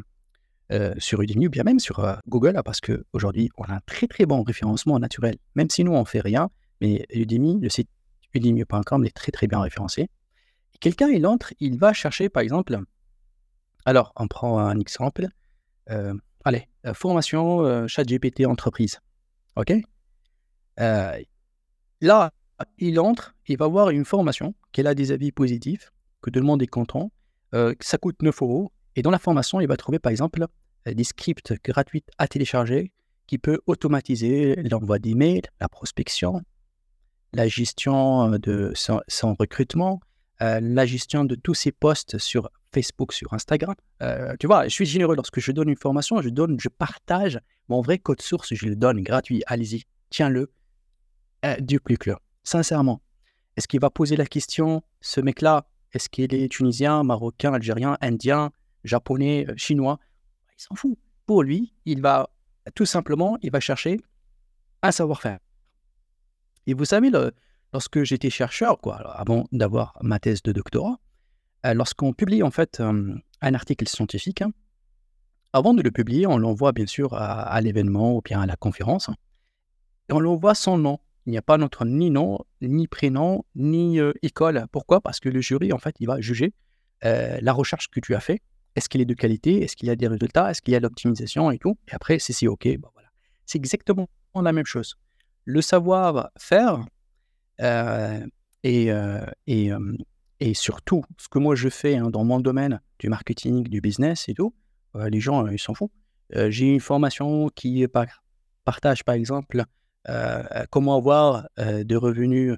euh, sur Udemy ou bien même sur Google, hein, parce qu'aujourd'hui, on a un très très bon référencement naturel. Même si nous, on ne fait rien, mais Udemy, le site udemy.com est très très bien référencé. Quelqu'un, il entre, il va chercher par exemple, alors on prend un exemple, allez, formation chat GPT entreprise. OK? Là, il entre, il va voir une formation qui a des avis positifs, que tout le monde est content, euh, ça coûte 9 euros. Et dans la formation, il va trouver par exemple euh, des scripts gratuits à télécharger qui peut automatiser l'envoi d'emails, la prospection, la gestion euh, de son, recrutement, la gestion de tous ses posts sur Facebook, sur Instagram. tu vois, je suis généreux lorsque je donne une formation, je donne, je partage mon vrai code source, je le donne gratuit. Allez-y, tiens-le du plus clair. Sincèrement, est-ce qu'il va poser la question, ce mec-là, est-ce qu'il est tunisien, marocain, algérien, indien, japonais, euh, chinois? Il s'en fout. Pour lui, il va tout simplement, il va chercher un savoir-faire. Et vous savez, lorsque j'étais chercheur, quoi, avant d'avoir ma thèse de doctorat, euh, lorsqu'on publie en fait un article scientifique, hein, avant de le publier, on l'envoie bien sûr à, l'événement ou bien à la conférence, et on l'envoie sans nom. Il n'y a pas notre ni nom ni prénom, ni école. Pourquoi? Parce que le jury, en fait, il va juger la recherche que tu as fait. Est-ce qu'il est de qualité? Est-ce qu'il y a des résultats? Est-ce qu'il y a de l'optimisation et tout? Et après, si c'est OK, bah voilà. C'est exactement la même chose. Le savoir-faire et, et, et, surtout, ce que moi je fais hein, dans mon domaine du marketing, du business et tout, les gens, ils s'en foutent. J'ai une formation qui partage, par exemple, comment avoir des revenus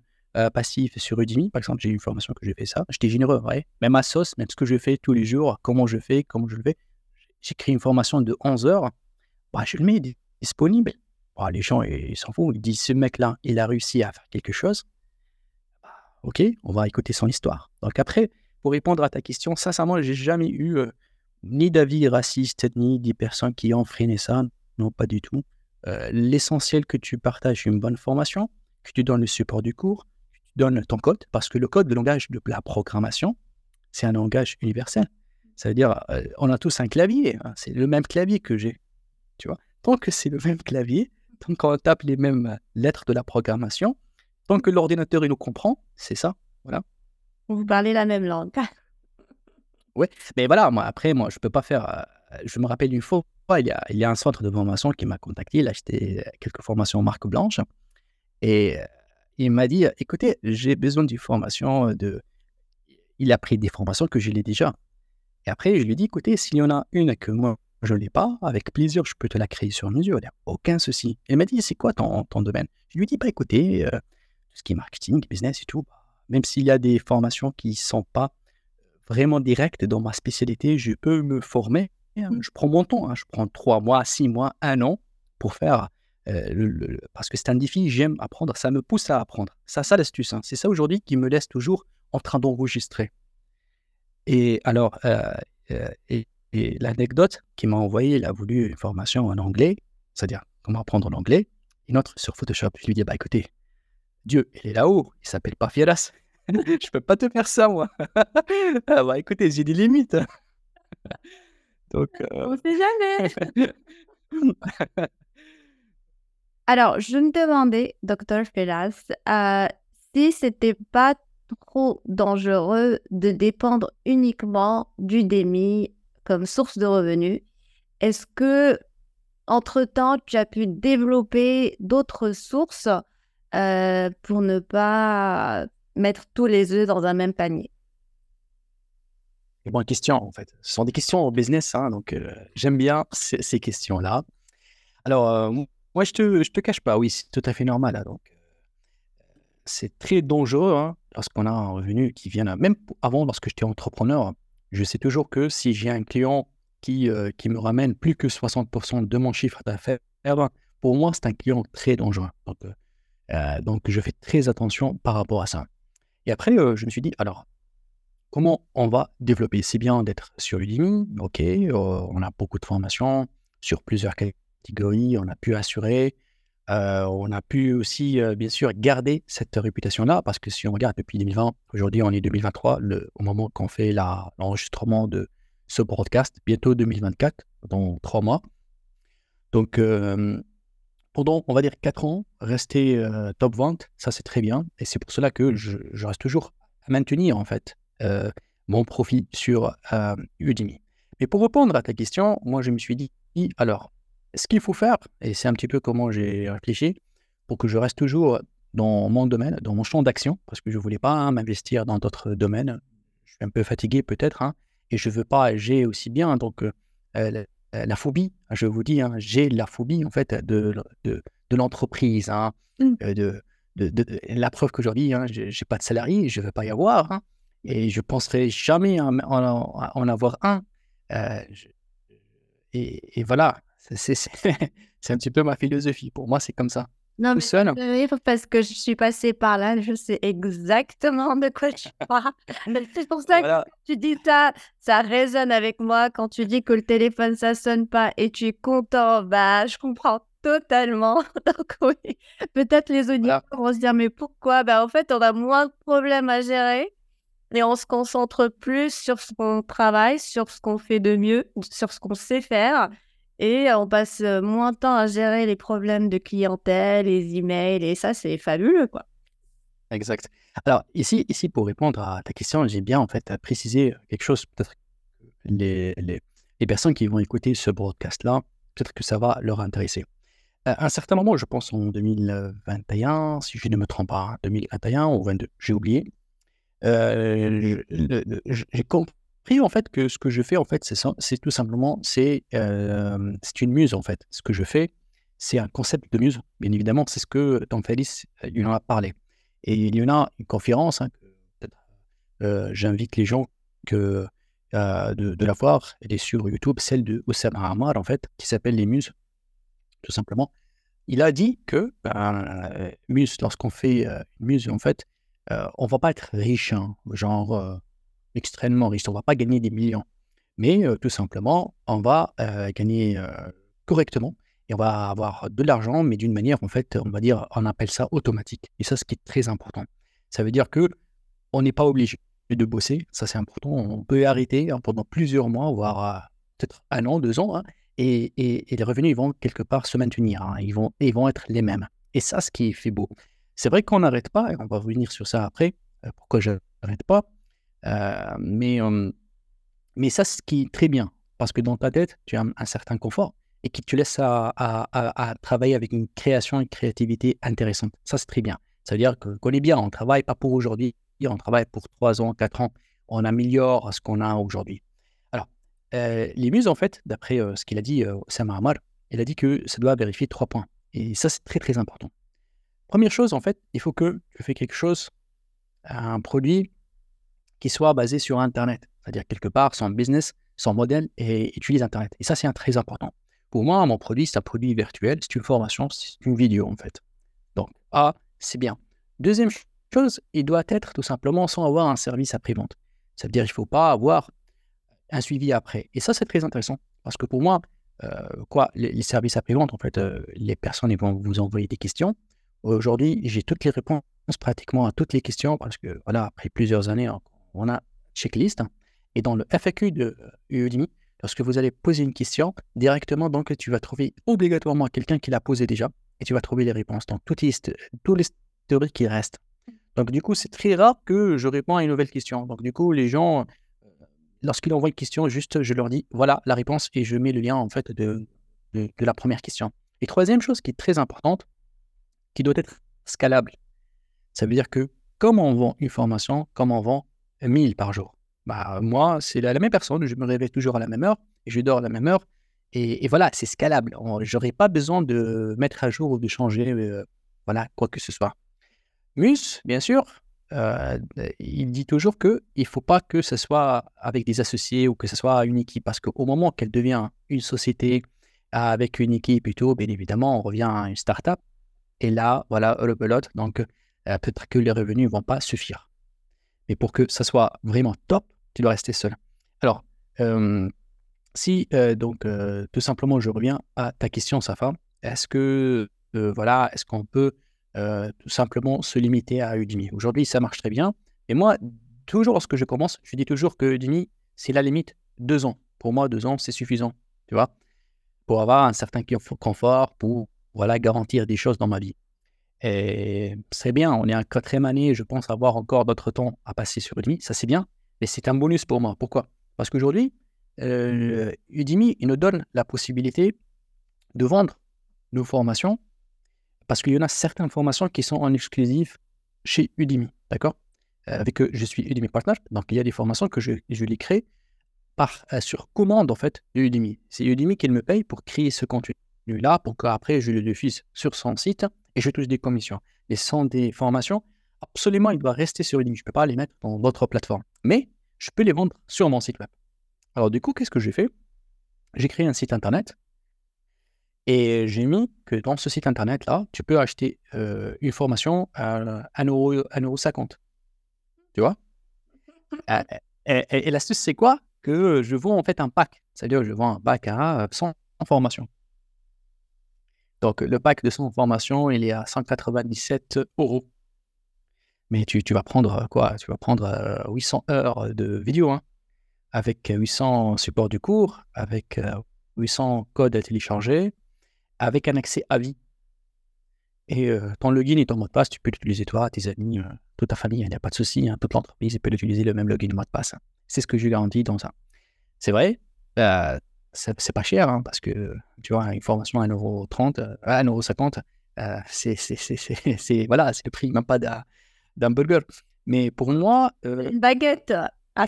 passifs sur Udemy? Par exemple, j'ai une formation que j'ai fait ça. J'étais généreux. Même à sauce, même ce que je fais tous les jours, comment je fais, comment je le fais. J'écris une formation de 11 heures. Bah, je le mets disponible. Bah, les gens, ils s'en foutent. Ils disent, ce mec-là, il a réussi à faire quelque chose. Bah, ok, on va écouter son histoire. Donc après, pour répondre à ta question, sincèrement, j'ai jamais eu ni d'avis raciste, ni des personnes qui ont freiné ça. Non, pas du tout. Euh, l'essentiel que tu partages une bonne formation, que tu donnes le support du cours, que tu donnes ton code, parce que le code, le langage de la programmation, c'est un langage universel. Ça veut dire, euh, on a tous un clavier, hein, c'est le même clavier que j'ai. Tu vois, tant que c'est le même clavier, tant qu'on tape les mêmes lettres de la programmation, tant que l'ordinateur il nous comprend, c'est ça. Voilà. Vous parlez la même langue. Oui, mais voilà, moi, après, moi, je peux pas faire. Euh, je me rappelle une fois, il y a, il y a un centre de formation qui m'a contacté. Il a acheté quelques formations marque blanche. Et euh, il m'a dit écoutez, j'ai besoin d'une formation de. Il a pris des formations que je l'ai déjà. Et après, je lui ai dit écoutez, s'il y en a une que moi, je ne l'ai pas, avec plaisir, je peux te la créer sur mesure. Il n'y a aucun souci. Il m'a dit c'est quoi ton, ton, domaine? Je lui ai dit bah, écoutez, euh, tout ce qui est marketing, business et tout, bah, même s'il y a des formations qui ne sont pas vraiment direct dans ma spécialité, je peux me former. Hein. Mmh. Je prends mon temps, hein. je prends trois mois, six mois, un an pour faire. Euh, le, parce que c'est un défi, j'aime apprendre, ça me pousse à apprendre. Ça, ça l'astuce. Hein. C'est ça aujourd'hui qui me laisse toujours en train d'enregistrer. Et alors, euh, euh, et, l'anecdote qui m'a envoyé, il a voulu une formation en anglais, c'est-à-dire comment apprendre l'anglais. Une autre sur Photoshop. Je lui dis, bah écoutez, Dieu, il est là-haut, il s'appelle pas Fieras. <laughs> je peux pas te faire ça, moi. <laughs> ah bah écoutez, j'ai des limites. Donc. Euh... On sait jamais. <laughs> Alors, je me demandais, docteur Felas, euh, si c'était pas trop dangereux de dépendre uniquement du DEMI comme source de revenus. Est-ce que, entre-temps, tu as pu développer d'autres sources euh, pour ne pas mettre tous les œufs dans un même panier? C'est bonne question, en fait. Ce sont des questions au business, hein, donc euh, j'aime bien ces, questions-là. Alors, euh, moi, je te, je te cache pas, oui, c'est tout à fait normal. Hein, donc, euh, c'est très dangereux hein, lorsqu'on a un revenu qui vient, même avant, lorsque j'étais entrepreneur, je sais toujours que si j'ai un client qui, qui me ramène plus que 60% de mon chiffre d'affaires, pour moi, c'est un client très dangereux. Donc, donc, je fais très attention par rapport à ça. Et après, je me suis dit, alors, comment on va développer C'est bien d'être sur Udemy, ok, euh, on a beaucoup de formations sur plusieurs catégories, on a pu assurer, euh, on a pu aussi, bien sûr, garder cette réputation-là, parce que si on regarde depuis 2020, aujourd'hui on est 2023, le, au moment qu'on fait l'enregistrement de ce broadcast, bientôt 2024, dans trois mois. Donc, pendant, on va dire, 4 ans, rester euh, top vente, ça c'est très bien. Et c'est pour cela que je, reste toujours à maintenir, en fait, euh, mon profit sur euh, Udemy. Mais pour répondre à ta question, moi je me suis dit, alors, ce qu'il faut faire, et c'est un petit peu comment j'ai réfléchi, pour que je reste toujours dans mon domaine, dans mon champ d'action, parce que je ne voulais pas hein, m'investir dans d'autres domaines. Je suis un peu fatigué peut-être, hein, et je ne veux pas agir aussi bien. Donc, euh, la phobie, je vous dis, hein, j'ai la phobie en fait de, de, l'entreprise. Hein, mmh. euh, de, de, la preuve qu'aujourd'hui, hein, je n'ai pas de salarié, je ne veux pas y avoir. Et je ne penserai jamais en, en, avoir un. Euh, et, et, voilà, <laughs> c'est un petit peu ma philosophie. Pour moi, c'est comme ça. Non, mais parce que je suis passée par là, je sais exactement de quoi tu <laughs> parles. c'est pour ça que tu dis ça, ça résonne avec moi quand tu dis que le téléphone ça sonne pas et tu es content. Bah, je comprends totalement. <laughs> Donc oui, peut-être les auditeurs vont se dire mais pourquoi? Bah en fait, on a moins de problèmes à gérer et on se concentre plus sur ce qu'on travaille, sur ce qu'on fait de mieux, sur ce qu'on sait faire et on passe moins de temps à gérer les problèmes de clientèle, les emails, et ça, c'est fabuleux, quoi. Exact. Alors, ici, ici, pour répondre à ta question, j'ai bien en fait précisé quelque chose. Peut-être les, les, les, personnes qui vont écouter ce broadcast-là, peut-être que ça va leur intéresser. À un certain moment, je pense en 2021, si je ne me trompe pas, 2021 ou 22, j'ai oublié, euh, j'ai compris en fait que ce que je fais en fait, c'est tout simplement, c'est euh, c'est une muse en fait. Ce que je fais, c'est un concept de muse. Bien évidemment, c'est ce que Tom Félix il en a parlé. Et il y en a une conférence, hein, euh, j'invite les gens que, de, de, la voir, elle est sur YouTube, celle de Oussama Hamar en fait, qui s'appelle Les Muses, tout simplement. Il a dit que ben, muse, lorsqu'on fait une muse, en fait, euh, on va pas être riche, hein, genre euh, extrêmement riche, on va pas gagner des millions, mais euh, tout simplement, on va gagner correctement et on va avoir de l'argent, mais d'une manière, en fait, on va dire, on appelle ça automatique. Et ça, ce qui est très important. Ça veut dire que on n'est pas obligé de bosser, ça c'est important. On peut arrêter hein, pendant plusieurs mois, voire peut-être un an, deux ans, hein, et, les revenus ils vont quelque part se maintenir. ils, vont, ils vont être les mêmes. Et ça, ce qui fait beau. C'est vrai qu'on n'arrête pas, et on va revenir sur ça après, euh, pourquoi je n'arrête pas. Euh, mais, mais ça, ce qui est très bien, parce que dans ta tête, tu as un, certain confort et qui te laisse à, travailler avec une création, une créativité intéressante. Ça, c'est très bien. Ça veut dire qu'on est bien, on travaille pas pour aujourd'hui, on travaille pour trois ans, quatre ans, on améliore ce qu'on a aujourd'hui. Alors, euh, les muses, en fait, d'après ce qu'il a dit, Sam Amar, il a dit que ça doit vérifier trois points. Et ça, c'est très, très important. Première chose, en fait, il faut que tu fais quelque chose, un produit qui soit basé sur Internet. C'est-à-dire quelque part, son business, son modèle et utilise Internet. Et ça, c'est très important. Pour moi, mon produit, c'est un produit virtuel, c'est une formation, c'est une vidéo, en fait. Donc, A, c'est bien. Deuxième chose, il doit être tout simplement sans avoir un service après-vente. Ça veut dire qu'il ne faut pas avoir un suivi après. Et ça, c'est très intéressant. Parce que pour moi, euh, quoi, les, services après-vente, en fait, euh, les personnes ils vont vous envoyer des questions. Aujourd'hui, j'ai toutes les réponses pratiquement à toutes les questions parce que, voilà, après plusieurs années, on a checklist. Et dans le FAQ de Udemy, lorsque vous allez poser une question, directement, donc, tu vas trouver obligatoirement quelqu'un qui l'a posé déjà et tu vas trouver les réponses. Donc, tous les théories qui restent. Donc, du coup, c'est très rare que je réponds à une nouvelle question. Donc, du coup, les gens, euh, lorsqu'ils envoient une question, juste, je leur dis, voilà la réponse et je mets le lien, en fait, de, de la première question. Et troisième chose qui est très importante, qui doit être scalable. Ça veut dire que comme on vend une formation, comme on vend 1000 par jour, bah, moi, c'est la, même personne, je me réveille toujours à la même heure je dors à la même heure. Et, voilà, c'est scalable. Je n'aurai pas besoin de mettre à jour ou de changer euh, voilà, quoi que ce soit. Mus, bien sûr, euh, il dit toujours qu'il ne faut pas que ce soit avec des associés ou que ce soit une équipe, parce qu'au moment qu'elle devient une société avec une équipe tout, bien évidemment, on revient à une start-up. Et là, voilà, le pelote. Donc, euh, peut-être que les revenus ne vont pas suffire. Mais pour que ça soit vraiment top, tu dois rester seul. Alors, euh, si, euh, donc, tout simplement, je reviens à ta question, Safa. Est-ce que, voilà, est-ce qu'on peut tout simplement se limiter à Udemy? Aujourd'hui, ça marche très bien. Et moi, toujours lorsque je commence, je dis toujours que Udemy, c'est la limite deux ans. Pour moi, deux ans, c'est suffisant. Tu vois? Pour avoir un certain confort, pour voilà, garantir des choses dans ma vie. Et c'est bien, on est en quatrième année, je pense avoir encore d'autres temps à passer sur Udemy, ça c'est bien, mais c'est un bonus pour moi. Pourquoi? Parce qu'aujourd'hui, euh, Udemy, il nous donne la possibilité de vendre nos formations, parce qu'il y en a certaines formations qui sont en exclusif chez Udemy, d'accord? Euh, Avec que je suis Udemy Partner, donc il y a des formations que je, je les crée par, euh, sur commande en fait de Udemy. C'est Udemy qui me paye pour créer ce contenu là pour qu'après je le diffuse sur son site et je touche des commissions. Les sont des formations, absolument, il doit rester sur Udemy. Je ne peux pas les mettre dans d'autres plateformes. Mais je peux les vendre sur mon site web. Alors du coup, qu'est-ce que j'ai fait? J'ai créé un site internet et j'ai mis que dans ce site internet là, tu peux acheter euh, une formation à 1,50€. Tu vois? <laughs> Euh, Et, et l'astuce, c'est quoi? Que je vends en fait un pack. C'est-à-dire, je vends un pack à 100 formations. Donc, le pack de son formation, il est à 197 euros. Mais tu, vas prendre quoi? Tu vas prendre 800 euh, heures de vidéo, hein, avec 800 supports du cours, avec 800 euh, codes à télécharger, avec un accès à vie. Et ton login et ton mot de passe, tu peux l'utiliser toi, tes amis, toute ta famille, il n'y a pas de souci. Hein, toute l'entreprise peut utiliser le même login et mot de passe. C'est ce que je garantis dans ça. C'est vrai, bah, c'est pas cher, hein, parce que tu vois, une formation à 1,30€, à 1,50€, euh, c'est <laughs> voilà, le prix même pas d'un burger. Mais pour moi. Une baguette.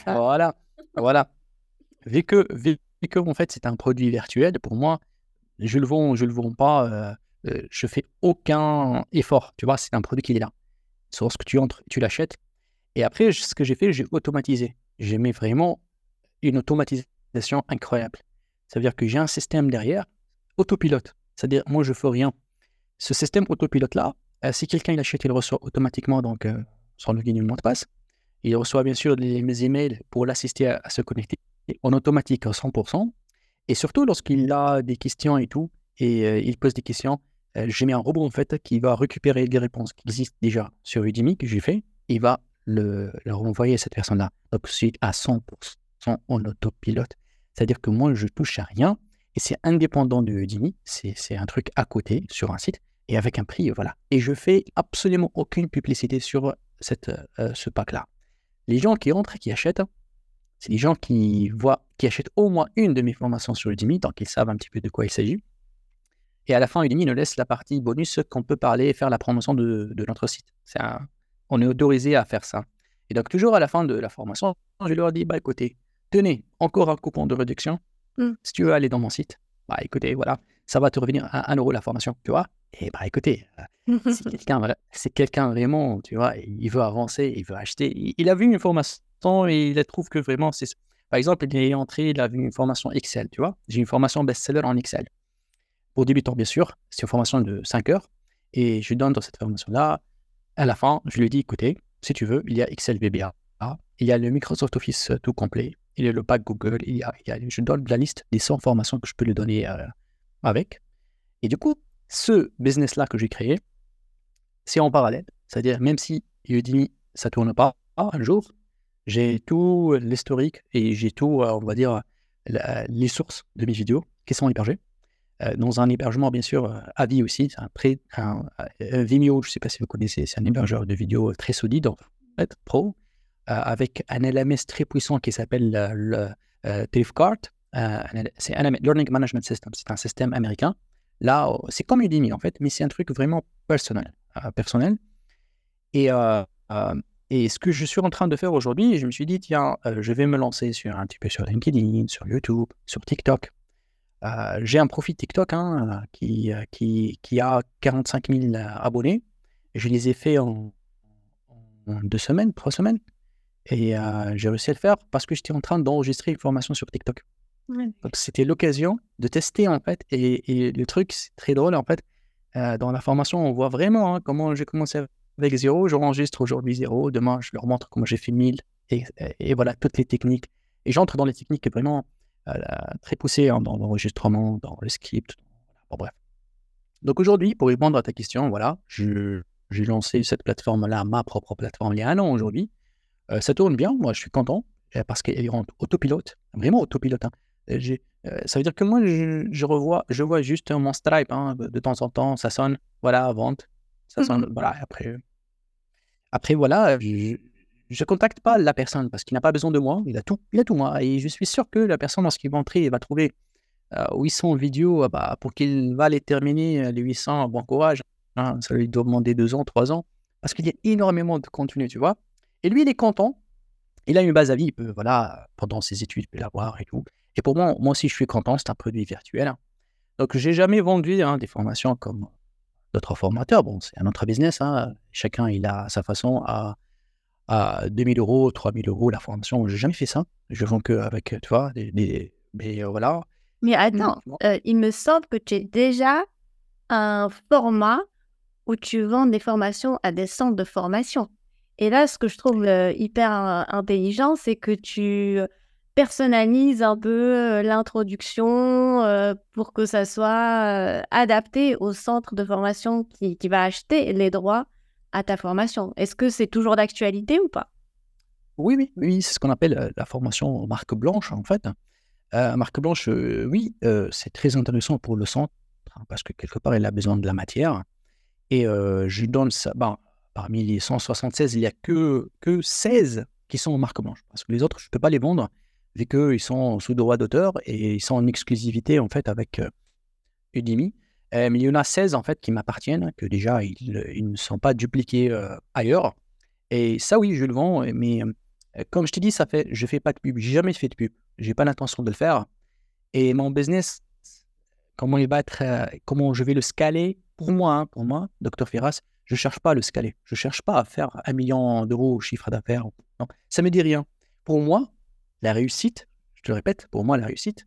Voilà, voilà. Vu que, vu que en fait, c'est un produit virtuel, pour moi, je le vends, je le vends pas, euh, euh, je fais aucun effort. Tu vois, c'est un produit qui est là. que tu entres, tu l'achètes. Et après, ce que j'ai fait, j'ai automatisé. J'ai mis vraiment une automatisation incroyable. Ça veut dire que j'ai un système derrière, autopilote. C'est-à-dire, moi, je fais rien. Ce système autopilote-là, euh, si quelqu'un l'achète, il reçoit automatiquement donc, son login et mot de passe. Il reçoit bien sûr mes emails pour l'assister à, se connecter en automatique à 100%. Et surtout, lorsqu'il a des questions et tout, et euh, il pose des questions, euh, j'ai mis un robot en fait qui va récupérer des réponses qui existent déjà sur Udemy que j'ai fait. Il va le, renvoyer à cette personne-là. Donc, c'est à 100% en autopilote. C'est-à-dire que moi, je touche à rien et c'est indépendant de Udemy. C'est un truc à côté sur un site et avec un prix, voilà. Et je fais absolument aucune publicité sur euh, ce pack-là. Les gens qui rentrent et qui achètent, c'est les gens qui voient, qui achètent au moins une de mes formations sur Udemy, donc ils savent un petit peu de quoi il s'agit. Et à la fin, Udemy nous laisse la partie bonus qu'on peut parler et faire la promotion de, notre site. on est autorisé à faire ça. Et donc, toujours à la fin de la formation, je leur dis, bah écoutez, tenez, encore un coupon de réduction. Mmh. Si tu veux aller dans mon site, bah écoutez, voilà, ça va te revenir à 1 euro la formation, tu vois. Et bah écoutez, euh, <laughs> c'est quelqu'un vraiment, tu vois, il veut avancer, il veut acheter. Il, a vu une formation et il trouve que vraiment c'est. Par exemple, il est entré, il a vu une formation Excel, tu vois. J'ai une formation best-seller en Excel. Pour débutants, bien sûr, c'est une formation de 5 heures. Et je donne dans cette formation-là, à la fin, je lui dis écoutez, si tu veux, il y a Excel VBA, il y a le Microsoft Office tout complet, il y a le pack Google, il y a, je donne la liste des 100 formations que je peux lui donner euh, avec. Et du coup, ce business-là que j'ai créé, c'est en parallèle. C'est-à-dire, même si Udemy, ça ne tourne pas un jour, j'ai tout l'historique et j'ai tout, euh, on va dire, les sources de mes vidéos qui sont hébergées. Euh, dans un hébergement, bien sûr, euh, à vie aussi, c'est un, Vimeo, je ne sais pas si vous connaissez, c'est un hébergeur de vidéos très solide, en fait, pro, avec un LMS très puissant qui s'appelle le, c'est un Learning Management System, c'est un système américain Là, oh, c'est comme Udemy en fait, mais c'est un truc vraiment personnel. Euh, personnel. Et, euh, euh, ce que je suis en train de faire aujourd'hui, je me suis dit, tiens, je vais me lancer sur un petit peu sur LinkedIn, sur YouTube, sur TikTok. J'ai un profil TikTok hein, qui, a 45 000 abonnés. Je les ai faits en deux semaines, trois semaines. Et j'ai réussi à le faire parce que j'étais en train d'enregistrer une formation sur TikTok. Donc c'était l'occasion de tester en fait. Et, le truc, c'est très drôle en fait. Euh, dans la formation, on voit vraiment hein, comment j'ai commencé avec zéro. J'enregistre aujourd'hui zéro. Demain, je leur montre comment j'ai fait 1000 et, voilà toutes les techniques. Et j'entre dans les techniques vraiment euh, très poussées hein, dans l'enregistrement, dans le script. Bon, bref. Donc aujourd'hui, pour répondre à ta question, voilà, j'ai lancé cette plateforme-là, ma propre plateforme, il y a un an aujourd'hui. Euh, ça tourne bien, moi je suis content parce qu'elle rentre autopilote, vraiment autopilote. Hein. Euh, ça veut dire que moi, je, revois, je vois juste mon Stripe hein, de temps en temps, ça sonne, voilà, vente, ça sonne, mmh voilà, après, après voilà, je, ne contacte pas la personne parce qu'il n'a pas besoin de moi, il a tout, il a tout moi, et je suis sûr que la personne, lorsqu'il va entrer, il va trouver 800 vidéos bah, pour qu'il va les terminer, les 800, bon courage, hein, ça lui doit demander deux ans, trois ans, parce qu'il y a énormément de contenu, tu vois, et lui, il est content, il a une base à vie, il peut, voilà, pendant ses études, il peut l'avoir et tout. Et pour moi, moi aussi, je suis content, c'est un produit virtuel. Hein. Donc, j'ai jamais vendu hein, des formations comme d'autres formateurs. Bon, c'est un autre business. Hein. Chacun, il a sa façon à, à 2000 euros, 3000 euros la formation. J'ai jamais fait ça. Je vends que avec, tu vois, des, mais euh, voilà. Mais attends, euh, il me semble que tu es déjà un format où tu vends des formations à des centres de formation. Et là, ce que je trouve euh, hyper intelligent, c'est que tu personnalise un peu l'introduction pour que ça soit adapté au centre de formation qui, va acheter les droits à ta formation. Est-ce que c'est toujours d'actualité ou pas? Oui, oui, oui, c'est ce qu'on appelle la formation marque blanche en fait. marque blanche, oui, c'est très intéressant pour le centre hein, parce que quelque part, il a besoin de la matière. Et je donne ça. Ben, parmi les 176, il n'y a que, que 16 qui sont en marque blanche. Parce que les autres, je ne peux pas les vendre, vu qu'ils sont sous droit d'auteur et ils sont en exclusivité en fait avec Udemy. mais il y en a 16 en fait qui m'appartiennent, que déjà ils, ne sont pas dupliqués ailleurs. Et ça, oui, je le vends, mais comme je t'ai dit, ça fait, je fais pas de pub, j'ai jamais fait de pub, j'ai pas l'intention de le faire. Et mon business, comment il va être, euh, comment je vais le scaler pour moi, hein, pour moi, Dr Firas, je cherche pas à le scaler, je cherche pas à faire un million d'euros au chiffre d'affaires. Ça me dit rien. Pour moi, la réussite, je te le répète, pour moi la réussite,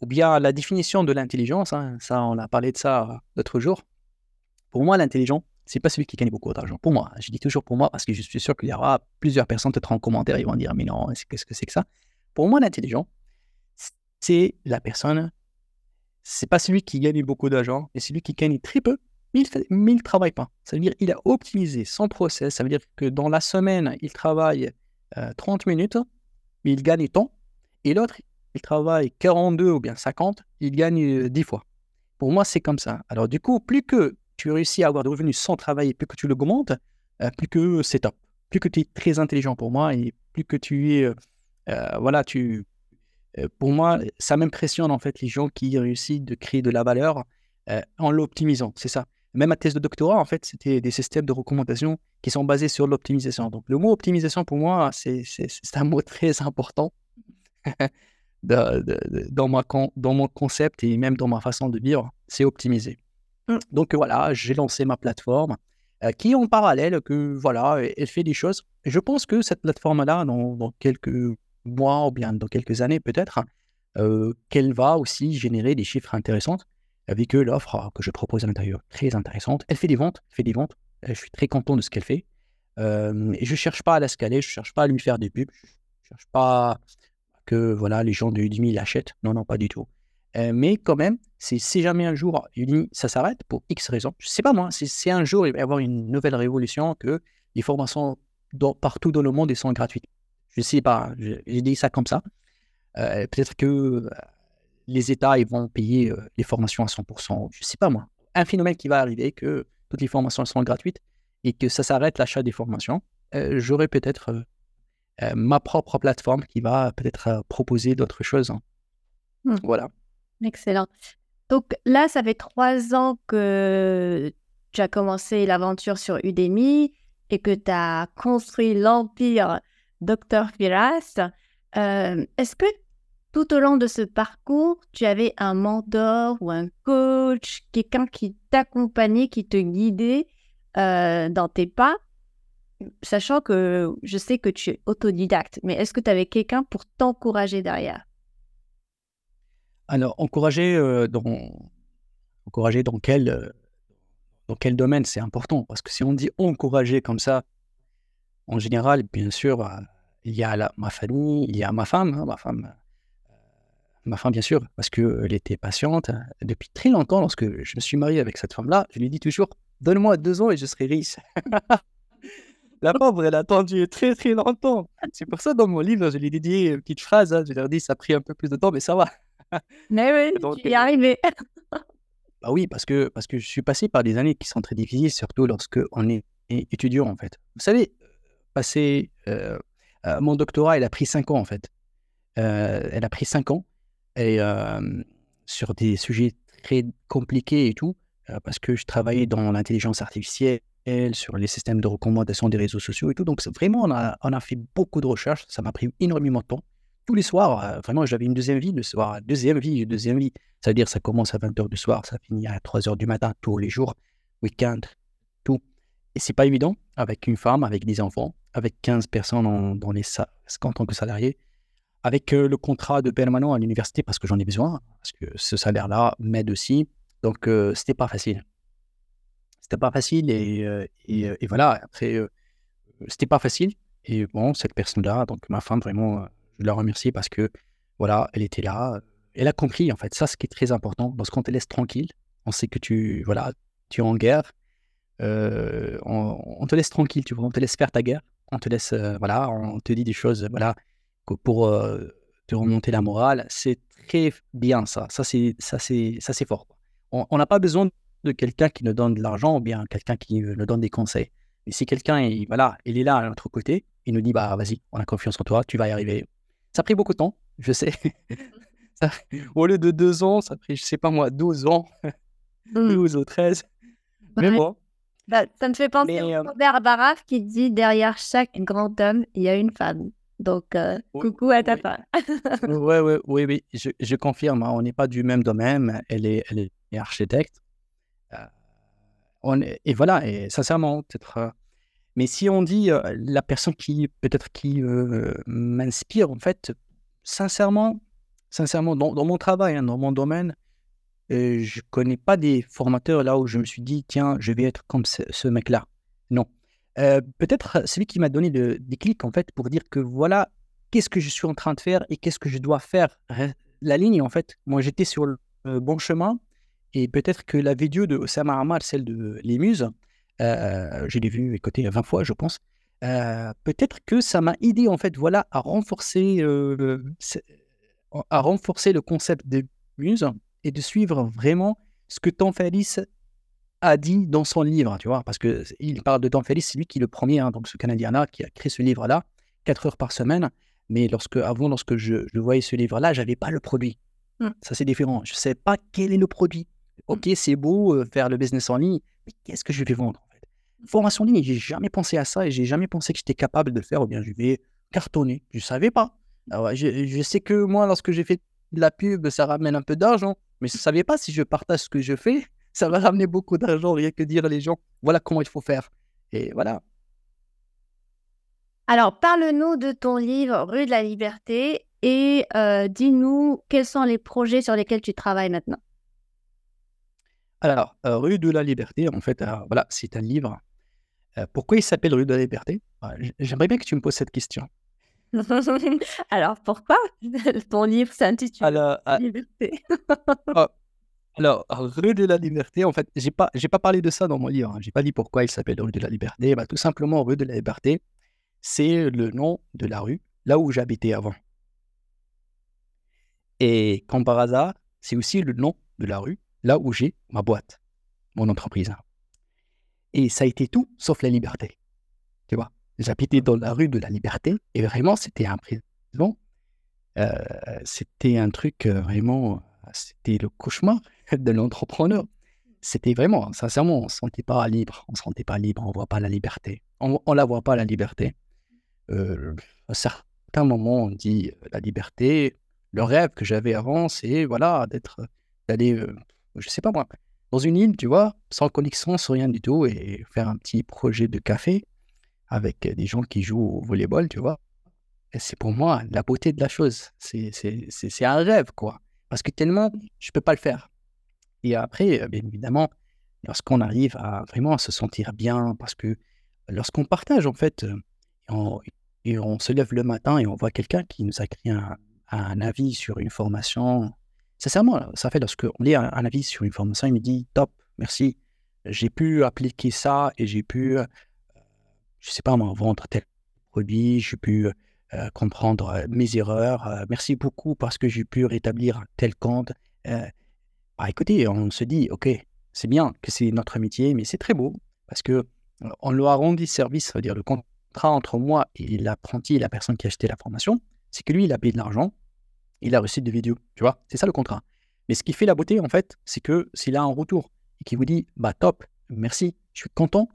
ou bien la définition de l'intelligence, hein, ça on a parlé de ça l'autre jour. Pour moi, l'intelligent, c'est pas celui qui gagne beaucoup d'argent. Pour moi, je dis toujours pour moi parce que je suis sûr qu'il y aura plusieurs personnes peut-être en commentaire, ils vont dire mais non, qu'est-ce que c'est que ça? Pour moi, l'intelligent, c'est la personne, c'est pas celui qui gagne beaucoup d'argent, mais celui qui gagne très peu, mais il ne travaille pas. Ça veut dire qu'il a optimisé son process. Ça veut dire que dans la semaine, il travaille 30 euh, minutes, mais il gagne temps. Et l'autre, il travaille 42 ou bien 50, il gagne 10 fois. Pour moi, c'est comme ça. Alors du coup, plus que tu réussis à avoir des revenus sans travailler, plus que tu l'augmentes, euh, plus que c'est top. Plus que tu es très intelligent pour moi et plus que tu es. Euh, euh, voilà, tu. pour moi, ça m'impressionne en fait les gens qui réussissent de créer de la valeur en l'optimisant. C'est ça. Même ma thèse de doctorat, en fait, c'était des systèmes de recommandation qui sont basés sur l'optimisation. Donc, le mot optimisation, pour moi, c'est un mot très important <laughs> dans, ma, dans mon concept et même dans ma façon de vivre. C'est optimiser. Mmh. Donc voilà, j'ai lancé ma plateforme euh, qui en parallèle que voilà, elle fait des choses. Et je pense que cette plateforme-là, dans, quelques mois ou bien dans quelques années peut-être, euh, qu'elle va aussi générer des chiffres intéressants avec l'offre que je propose à l'intérieur très intéressante. Elle fait des ventes, elle fait des ventes. Je suis très content de ce qu'elle fait. Euh, et je cherche pas à la scaler, je cherche pas à lui faire des pubs, je cherche pas que voilà les gens de Udemy l'achètent. Non, non, pas du tout. Euh, mais quand même, si jamais un jour ça s'arrête pour X raisons, je sais pas moi, c'est un jour il va y avoir une nouvelle révolution que les formations partout dans le monde sont gratuites. Je sais pas, j'ai dit ça comme ça. Euh, peut-être que euh, les États ils vont payer les formations à 100%, je sais pas moi. Un phénomène qui va arriver que toutes les formations sont gratuites et que ça s'arrête l'achat des formations, j'aurai peut-être ma propre plateforme qui va peut-être proposer d'autres choses. Hein. Mmh. Voilà. Excellent. Donc là, ça fait trois ans que tu as commencé l'aventure sur Udemy et que tu as construit l'empire Dr. Firas. Euh, est-ce que tout au long de ce parcours, tu avais un mentor ou un coach, quelqu'un qui t'accompagnait, qui te guidait euh, dans tes pas Sachant que je sais que tu es autodidacte, mais est-ce que tu avais quelqu'un pour t'encourager derrière? Alors, encourager, euh, dans, encourager dans, quel, euh, dans quel domaine, c'est important. Parce que si on dit encourager comme ça, en général, bien sûr, il y a ma famille, il y a ma femme, hein, ma femme, ma femme bien sûr, parce qu'elle était patiente. Depuis très longtemps, lorsque je me suis marié avec cette femme-là, je lui dis toujours, donne-moi deux ans et je serai riche. <laughs> La pauvre, elle a attendu très très longtemps. C'est pour ça, dans mon livre, je lui ai dédié une petite phrase. Hein, je lui ai dit, ça a pris un peu plus de temps, mais ça va. <laughs> Mais oui, tu y es arrivé. <laughs> bah oui, parce que, parce que je suis passé par des années qui sont très difficiles, surtout lorsque on est étudiant, en fait. Vous savez, passer euh, euh, mon doctorat, il a pris cinq ans, en fait. Euh, elle a pris cinq ans, et sur des sujets très compliqués et tout, parce que je travaillais dans l'intelligence artificielle, sur les systèmes de recommandation des réseaux sociaux et tout. Donc, vraiment, on a, on a fait beaucoup de recherches. Ça m'a pris énormément de temps tous les soirs. Vraiment, j'avais une deuxième vie le soir. Deuxième vie, deuxième vie. Ça veut dire ça commence à 20h du soir, ça finit à 3h du matin tous les jours, week-end, tout. Et c'est pas évident avec une femme, avec des enfants, avec 15 personnes dans les en tant que salarié, avec euh, le contrat de permanent à l'université parce que j'en ai besoin, parce que ce salaire-là m'aide aussi. Donc, euh, c'était pas facile. C'était pas facile et, et, voilà, après, c'était pas facile. Et bon, cette personne-là, donc ma femme, vraiment, je la remercie parce que, voilà, elle était là. Elle a compris, en fait. Ça, ce qui est très important. Lorsqu'on te laisse tranquille, on sait que tu, voilà, tu es en guerre. Euh, on, te laisse tranquille, tu vois. On te laisse faire ta guerre. On te laisse, euh, voilà, on te dit des choses, voilà, pour euh, te remonter la morale. C'est très bien, ça. Ça, c'est, ça, c'est, ça, c'est fort. On n'a pas besoin de quelqu'un qui nous donne de l'argent ou bien quelqu'un qui nous donne des conseils. Et si quelqu'un, il, voilà, il est là à notre côté, il nous dit, bah vas-y, on a confiance en toi, tu vas y arriver. Ça a pris beaucoup de temps, je sais. <laughs> au lieu de deux ans, ça a pris, je sais pas moi, 12 ans, 12 mmh. ou 13. Mais bon. Bah, ça me fait penser à Robert Baraf qui dit derrière chaque grand homme, il y a une femme. Donc, euh, coucou à ta ouais, <laughs> ouais, oui, oui, je, je confirme, hein, on n'est pas du même domaine. Elle est, elle est architecte. Euh, on et voilà, et sincèrement, peut-être. Euh, mais si on dit la personne qui, peut-être, qui m'inspire, en fait, sincèrement, sincèrement, dans, dans mon travail, hein, dans mon domaine, je connais pas des formateurs là où je me suis dit, tiens, je vais être comme ce, mec-là. Non. Peut-être celui qui m'a donné le déclic, en fait, pour dire que voilà, qu'est-ce que je suis en train de faire et qu'est-ce que je dois faire. La ligne, en fait, moi, j'étais sur le bon chemin et peut-être que la vidéo de Osama Hamad, celle de Les Muses, je l'ai vue écouter 20 fois, je pense. peut-être que ça m'a aidé, en fait, voilà, à renforcer, à renforcer le concept des muses et de suivre vraiment ce que Ferris a dit dans son livre, tu vois, parce qu'il parle de Tom Ferris, c'est lui qui est le premier, hein, donc ce Canadien-là, qui a créé ce livre-là, 4 heures par semaine. Mais lorsque, avant, lorsque je, voyais ce livre-là, je n'avais pas le produit. Mmh. Ça, c'est différent. Je ne sais pas quel est le produit. Mmh. Ok, c'est beau euh, faire le business en ligne, mais qu'est-ce que je vais vendre en fait? Formation en ligne, j'ai jamais pensé à ça et j'ai jamais pensé que j'étais capable de le faire ou bien je vais cartonner. Je ne savais pas. Alors, je, je, sais que moi, lorsque j'ai fait de la pub, ça ramène un peu d'argent. Mais je ne savais pas si je partage ce que je fais, ça va ramener beaucoup d'argent, rien que dire les gens, voilà comment il faut faire. Et voilà. Alors, parle-nous de ton livre Rue de la Liberté et euh, dis-nous quels sont les projets sur lesquels tu travailles maintenant. Alors, euh, Rue de la Liberté, en fait, euh, voilà, c'est un livre. pourquoi il s'appelle Rue de la Liberté? J'aimerais bien que tu me poses cette question. <laughs> Alors, pourquoi? <laughs> Ton livre s'intitule Alors, ah, Liberté ah, alors, Rue de la Liberté, en fait, j'ai pas, pas parlé de ça dans mon livre. Je hein. J'ai pas dit pourquoi il s'appelle Rue de la Liberté. Bah, tout simplement, Rue de la Liberté, c'est le nom de la rue là où j'habitais avant. Et comme par hasard, c'est aussi le nom de la rue là où j'ai ma boîte, mon entreprise. Et ça a été tout sauf la liberté. Tu vois J'habitais dans la rue de la Liberté et vraiment, c'était un prison. Euh, c'était un truc euh, vraiment, c'était le cauchemar <laughs> de l'entrepreneur. C'était vraiment, sincèrement, on ne se sentait pas libre. On ne se sentait pas libre, on ne voit pas la liberté. On ne la voit pas, la liberté. Euh, à certains moments, on dit la liberté. Le rêve que j'avais avant, c'est voilà, d'être, d'aller, je ne sais pas moi, dans une île, tu vois, sans connexion, sans rien du tout, et faire un petit projet de café avec des gens qui jouent au volleyball, tu vois. Et c'est pour moi la beauté de la chose. C'est un rêve, quoi. Parce que tellement, je ne peux pas le faire. Et après, bien évidemment, lorsqu'on arrive à vraiment se sentir bien, parce que lorsqu'on partage, en fait, et on se lève le matin et on voit quelqu'un qui nous a créé un, avis sur une formation, sincèrement, ça fait lorsqu'on lit un, avis sur une formation, il me dit top, merci, j'ai pu appliquer ça et j'ai pu je sais pas moi, vendre tel produit, j'ai pu euh, comprendre euh, mes erreurs. Euh, merci beaucoup parce que j'ai pu rétablir tel compte. bah, écoutez, on se dit, ok, c'est bien que c'est notre métier, mais c'est très beau parce que on leur a rendu service, c'est-à-dire le contrat entre moi et l'apprenti, la personne qui a acheté la formation, c'est que lui, il a payé de l'argent, il a reçu des vidéos, tu vois, c'est ça le contrat. Mais ce qui fait la beauté, en fait, c'est que s'il a un retour et qu'il vous dit, bah top, merci, je suis content,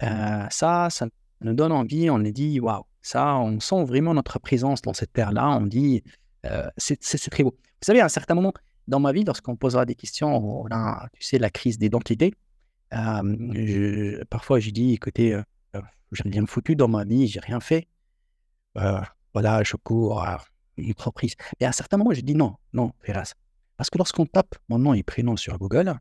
ça, ça nous donne envie, on nous dit, waouh, ça, on sent vraiment notre présence dans cette terre-là, on dit, euh, c'est très beau. Vous savez, à un certain moment dans ma vie, lorsqu'on posera des questions, on a, tu sais, la crise d'identité, euh, parfois je dis, écoutez, euh, j'ai rien foutu dans ma vie, j'ai rien fait. voilà, je cours à une entreprise. Et à un certain moment, je dis non, non, Ferraz. Parce que lorsqu'on tape mon nom et prénom sur Google,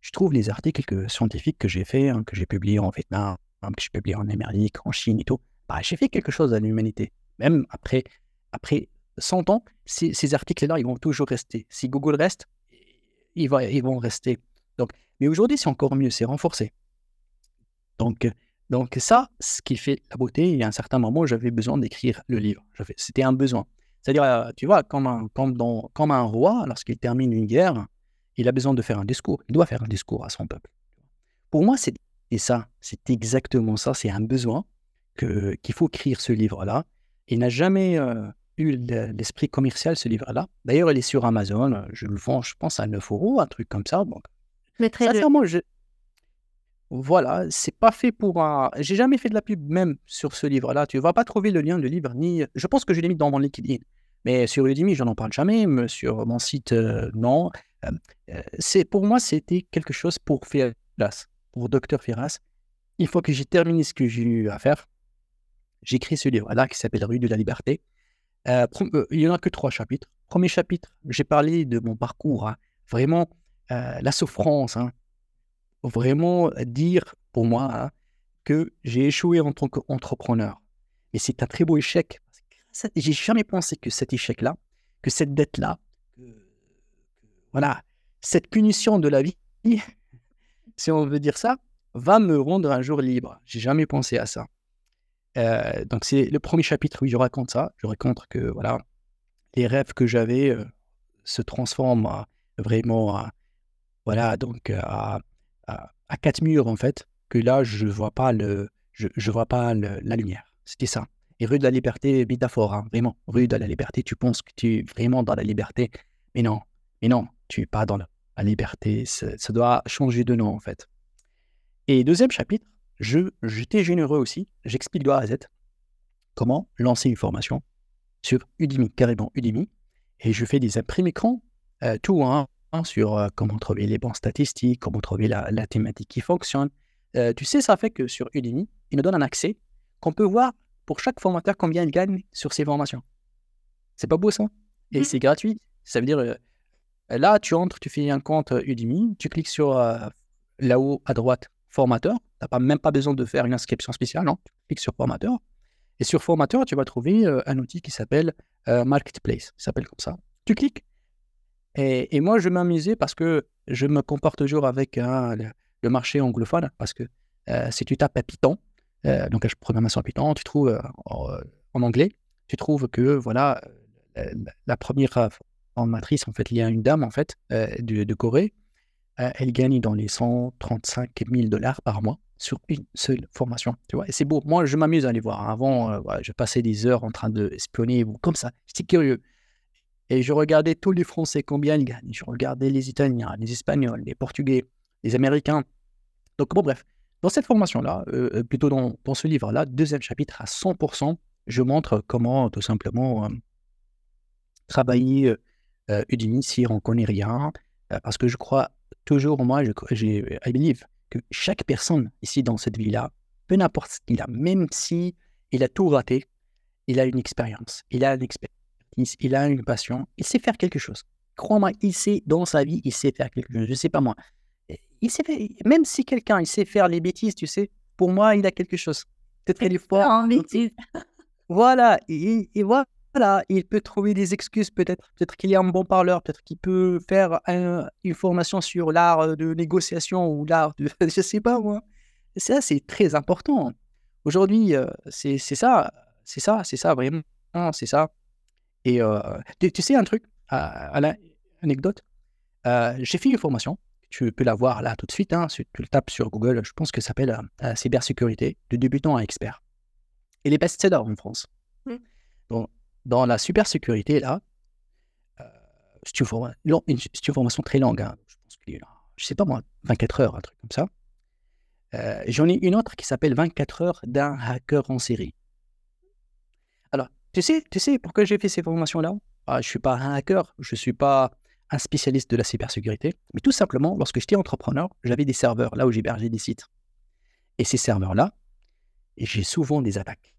je trouve les articles scientifiques que j'ai faits, hein, que j'ai publiés en Vietnam, que je publie en Amérique, en Chine et tout, bah, j'ai fait quelque chose à l'humanité. Même après, après 100 ans, ces, articles-là, ils vont toujours rester. Si Google reste, ils, vont, ils vont rester. Donc, mais aujourd'hui, c'est encore mieux, c'est renforcé. Donc, donc ça, ce qui fait la beauté, il y a un certain moment, j'avais besoin d'écrire le livre. C'était un besoin. C'est-à-dire, euh, tu vois, comme un, comme, dans, comme un roi, lorsqu'il termine une guerre, il a besoin de faire un discours. Il doit faire un discours à son peuple. pour moi, c'est ça. C'est exactement ça. C'est un besoin qu'il faut écrire ce livre-là. Il n'a jamais euh, eu l'esprit commercial, ce livre-là. D'ailleurs, il est sur Amazon. Je le vends, je pense, à 9 euros, un truc comme ça. Donc, Mais très sincèrement, je... Voilà, c'est pas fait pour un. J'ai jamais fait de la pub même sur ce livre-là. Tu vas pas trouver le lien de livre ni. Je pense que je l'ai mis dans mon LinkedIn. Mais sur Udemy, je n'en parle jamais. Sur mon site, euh, non. Euh, c'est pour moi, c'était quelque chose pour Firas, pour Docteur Firas. Il faut que j'ai terminé ce que j'ai eu à faire. J'écris ce livre-là qui s'appelle Rue de la Liberté. il n'y en a que trois chapitres. Premier chapitre, j'ai parlé de mon parcours, hein. vraiment la souffrance, hein. vraiment dire pour moi hein, que j'ai échoué en tant qu'entrepreneur. Et c'est un très beau échec j'ai jamais pensé que cet échec-là, que cette dette-là, voilà, cette punition de la vie, <laughs> si on veut dire ça, va me rendre un jour libre. J'ai jamais pensé à ça. Euh, donc c'est le premier chapitre où je raconte ça. Je raconte que voilà, les rêves que j'avais euh, se transforment vraiment voilà donc à, à, quatre murs en fait. Que là je vois pas le je, vois pas la lumière. C'était ça. Et rue de la liberté, métaphore, hein, vraiment. Rue de la liberté, tu penses que tu es vraiment dans la liberté. Mais non, mais non, tu n'es pas dans la, liberté. Ça, doit changer de nom, en fait. Et deuxième chapitre, j'étais généreux aussi. J'explique de A à Z comment lancer une formation sur Udemy, carrément Udemy. Et je fais des imprimés écran, euh, tout, hein, hein, sur euh, comment trouver les bons statistiques, comment trouver la, thématique qui fonctionne. Euh, tu sais, ça fait que sur Udemy, il nous donne un accès qu'on peut voir pour chaque formateur combien il gagne sur ses formations. C'est pas beau ça? Et mmh. c'est gratuit. Ça veut dire, euh, là, tu entres, tu fais un compte Udemy, tu cliques sur là-haut à droite, formateur. Tu n'as pas, même pas besoin de faire une inscription spéciale, non Tu cliques sur formateur. Et sur formateur, tu vas trouver un outil qui s'appelle Marketplace. Il s'appelle comme ça. Tu cliques. Et, moi, je m'amusais parce que je me comporte toujours avec le, marché anglophone. Parce que si tu tapes à Python, euh, donc, programmation en Python, tu trouves euh, en, anglais, tu trouves que voilà, la, première formatrice, en fait, il y a une dame en fait de, Corée, elle gagne dans les 135 000 dollars par mois sur une seule formation. Tu vois, c'est beau. Moi, je m'amuse à aller voir. Avant, je passais des heures en train de espionner ou comme ça. J'étais curieux. Et je regardais tous les Français, combien ils gagnent. Je regardais les Italiens, les Espagnols, les Portugais, les Américains. Donc, bon, bref. Dans cette formation-là, euh, euh, plutôt dans, ce livre-là, deuxième chapitre à 100%, je montre comment tout simplement euh, travailler Udemy si on ne connaît rien, parce que je crois toujours, moi, j'ai, I believe que chaque personne ici dans cette vie-là, peu importe ce qu'il a, même si il a tout raté, il a une expérience, il a une expertise, il a une passion, il sait faire quelque chose. Crois-moi, il sait dans sa vie, il sait faire quelque chose. Je ne sais pas moi il sait même si quelqu'un il sait faire les bêtises, tu sais, pour moi, il a quelque chose. Peut-être qu'il est fort. En bêtises. Voilà, et, voilà, il peut trouver des excuses peut-être. Peut-être qu'il est un bon parleur, peut-être qu'il peut faire une formation sur l'art de négociation ou l'art de. <laughs> Je sais pas moi. Ça, c'est très important. Aujourd'hui, euh, c'est ça, c'est ça, c'est ça, vraiment, c'est ça. Et euh, tu, sais un truc, à, l'anecdote, euh, j'ai fait une formation tu peux la voir là tout de suite. Hein, si tu le tapes sur Google, je pense que ça s'appelle euh, euh, Cybersécurité, de débutant à expert. Et les best-sellers en France. Donc, dans la cybersécurité, là, euh, c'est une, formation très longue. Hein, je pense qu'il je sais pas moi, 24 heures, un truc comme ça. J'en ai une autre qui s'appelle 24 heures d'un hacker en série. Alors, tu sais, tu sais pourquoi j'ai fait ces formations-là? Ah, Je ne suis pas un hacker, je ne suis pas un spécialiste de la cybersécurité, mais tout simplement, lorsque j'étais entrepreneur, j'avais des serveurs là où j'hébergeais des sites. Et ces serveurs-là, j'ai souvent des attaques.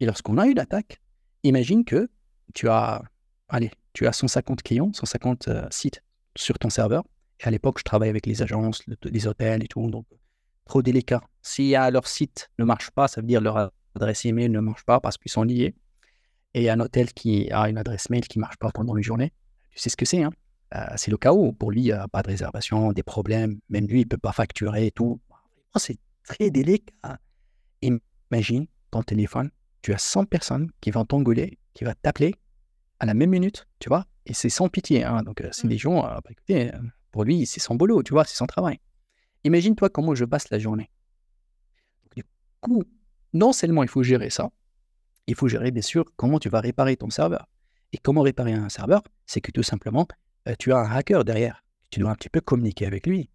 Et lorsqu'on a une attaque, imagine que tu as, allez, tu as 150 clients, 150 euh, sites sur ton serveur. À l'époque, je travaillais avec les agences, les hôtels et tout, donc trop délicat. Si leur site ne marche pas, ça veut dire leur adresse email ne marche pas parce qu'ils sont liés. Et un hôtel qui a une adresse mail qui ne marche pas pendant une journée. Tu sais ce que c'est, hein euh, c'est le chaos. Pour lui, a pas de réservation, des problèmes. Même lui, il ne peut pas facturer et tout. C'est très délicat. Imagine ton téléphone, tu as 100 personnes qui vont t'engueuler, qui vont t'appeler à la même minute, tu vois, et c'est sans pitié. Hein. Donc, euh, c'est mmh. des gens, euh, bah, écoutez, pour lui, c'est son boulot, tu vois, c'est son travail. Imagine-toi comment je passe la journée. Du coup, non seulement il faut gérer ça, il faut gérer bien sûr comment tu vas réparer ton serveur. Et comment réparer un serveur C'est que tout simplement, euh, tu as un hacker derrière. Tu dois un petit peu communiquer avec lui.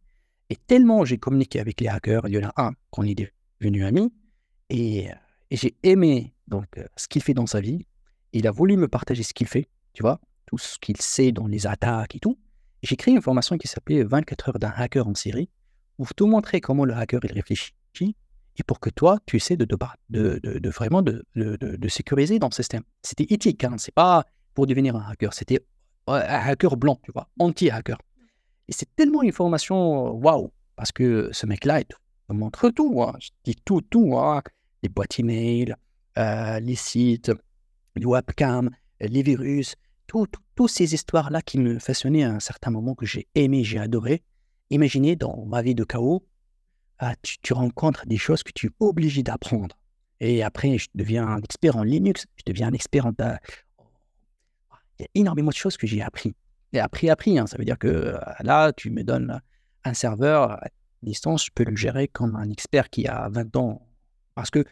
Et tellement j'ai communiqué avec les hackers, il y en a un qu'on est devenu et, euh, et j'ai aimé donc ce qu'il fait dans sa vie. Il a voulu me partager ce qu'il fait, tu vois, tout ce qu'il sait dans les attaques et tout. J'ai créé une formation qui s'appelait 24 heures d'un hacker en série, pour te montrer comment le hacker il réfléchit et pour que toi, tu essaies de, de, de, vraiment de, sécuriser dans le système. C'était éthique, hein, c'est pas pour devenir un hacker, c'était un hacker blanc, tu vois, anti-hacker. Et c'est tellement une formation waouh, parce que ce mec-là, il te montre tout, hein, je dis tout, tout, hein, les boîtes email, euh, les sites, les webcams, les virus, toutes ces histoires-là qui me fascinaient à un certain moment, que j'ai aimé, j'ai adoré. Imaginez dans ma vie de chaos, ah, tu, rencontres des choses que tu es obligé d'apprendre. Et après, je deviens un expert en Linux, je deviens un expert en... Il y a énormément de choses que j'ai appris. Et appris, appris, hein. ça veut dire que euh, là, tu me donnes un serveur à distance, je peux le gérer comme un expert qui a 20 ans. Parce que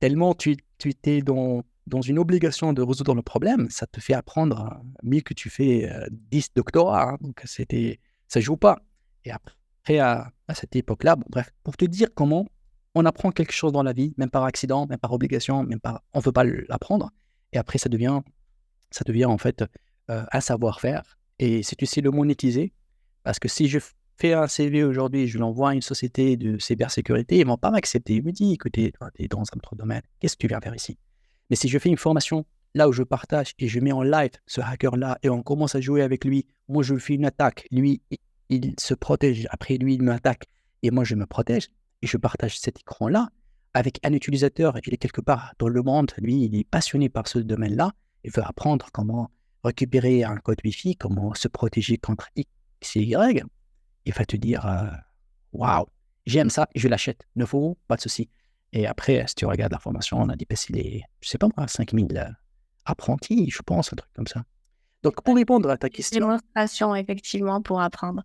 tellement tu, tu étais dans, dans une obligation de résoudre le problème, ça te fait apprendre mieux que tu fais 10 euh, doctorats. Hein. donc, c'était, ça joue pas. Et après, à, à cette époque-là, bref, pour te dire comment on apprend quelque chose dans la vie, même par accident, même par obligation, même par, on ne veut pas l'apprendre. Et après, ça devient, ça devient en fait euh, un savoir-faire. Et si tu sais le monétiser, parce que si je fais un CV aujourd'hui, je l'envoie à une société de cybersécurité, ils ne vont pas m'accepter. Ils me disent, écoutez, tu es dans un autre domaine, qu'est-ce que tu viens faire ici? Mais si je fais une formation là où je partage et je mets en live ce hacker-là et on commence à jouer avec lui, moi je fais une attaque, lui il se protège. Après, lui, il m'attaque et moi, je me protège. Et je partage cet écran-là avec un utilisateur. Il est quelque part dans le monde. Lui, il est passionné par ce domaine-là. Il veut apprendre comment récupérer un code Wi-Fi, comment se protéger contre X et Y. Il va te dire euh, Waouh, j'aime ça, je l'achète. Ne faut pas de souci. Et après, si tu regardes la formation, on a dépassé les, je sais pas moi, 5000 euh, apprentis, je pense, un truc comme ça. Donc, pour répondre à ta question. Démonstration, effectivement, pour apprendre.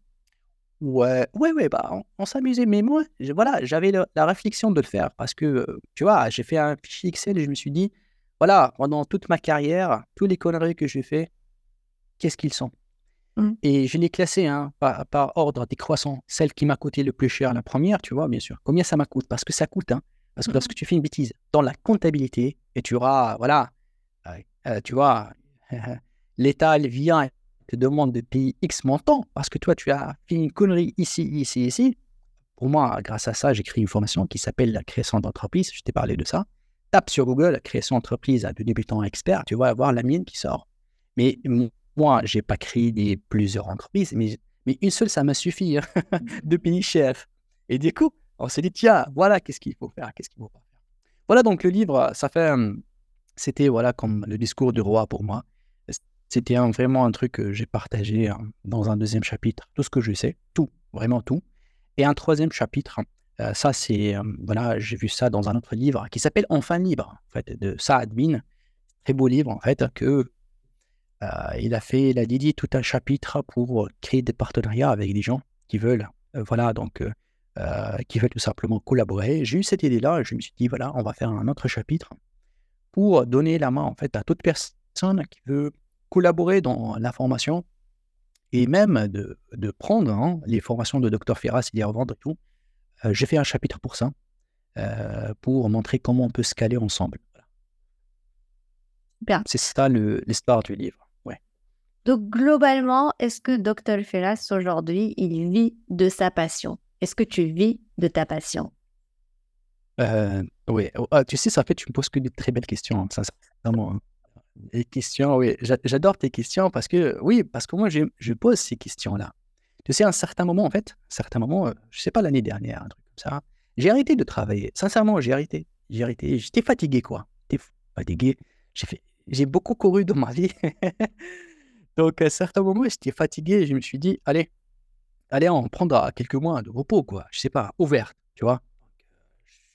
Ouais, ouais, ouais, bah, on, s'amusait. Mais moi, voilà, j'avais la réflexion de le faire parce que, tu vois, j'ai fait un fichier Excel et je me suis dit, voilà, pendant toute ma carrière, tous les conneries que j'ai fait, qu'est-ce qu'ils sont? Mmh. Et je l'ai classé hein, par, par, ordre décroissant. Celle qui m'a coûté le plus cher, la première, tu vois, bien sûr. Combien ça m'a coûté Parce que ça coûte, hein. Parce que lorsque mmh. tu fais une bêtise dans la comptabilité et tu auras, voilà, euh, tu vois, <laughs> l'État vient te demande de payer X montant parce que toi, tu as fait une connerie ici, ici, ici. Pour moi, grâce à ça, j'ai créé une formation qui s'appelle la création d'entreprise. Je t'ai parlé de ça. Tape sur Google création d'entreprise à de débutants experts. Tu vas avoir la mienne qui sort. Mais moi, je n'ai pas créé des, plusieurs entreprises, mais, mais une seule, ça m'a suffi hein, <laughs> de payer chef. Et du coup, on s'est dit, tiens, voilà qu'est-ce qu'il faut faire, qu'est-ce qu'il faut pas faire. Voilà, donc le livre, ça fait, c'était voilà comme le discours du roi pour moi. C'était vraiment un truc que j'ai partagé hein, dans un deuxième chapitre, tout ce que je sais, tout, vraiment tout. Et un troisième chapitre, euh, ça c'est, euh, voilà, j'ai vu ça dans un autre livre qui s'appelle Enfin libre, en fait, de Saad Bin. Très beau livre, en fait, que il a fait, il a dédié tout un chapitre pour créer des partenariats avec des gens qui veulent, voilà, donc, qui veulent tout simplement collaborer. J'ai eu cette idée-là, je me suis dit, voilà, on va faire un autre chapitre pour donner la main, en fait, à toute personne qui veut collaborer dans la formation et même de, de prendre hein, les formations de Dr Ferras et les revendre et tout. Euh, j'ai fait un chapitre pour ça, euh, pour montrer comment on peut scaler ensemble. Bien. C'est ça l'histoire du livre. Donc globalement, est-ce que Dr Ferras aujourd'hui, il vit de sa passion? Est-ce que tu vis de ta passion? Euh, Oui, oh, ah, tu sais, ça fait, tu me poses que de très belles questions, hein, sincèrement. Hein. Les questions, oui. J'adore tes questions parce que, oui, parce que moi, je, je pose ces questions-là. Tu sais, à un certain moment, en fait, un certain moment, euh, je sais pas, l'année dernière, un truc comme ça, j'ai arrêté de travailler. Sincèrement, j'ai arrêté. J'ai arrêté. J'étais fatigué, quoi. J'étais fatigué. J'ai beaucoup couru dans ma vie. <laughs> Donc, à un certain moment, j'étais fatigué je me suis dit, allez, allez, on prendra quelques mois de repos, quoi. Je sais pas, ouvert, tu vois.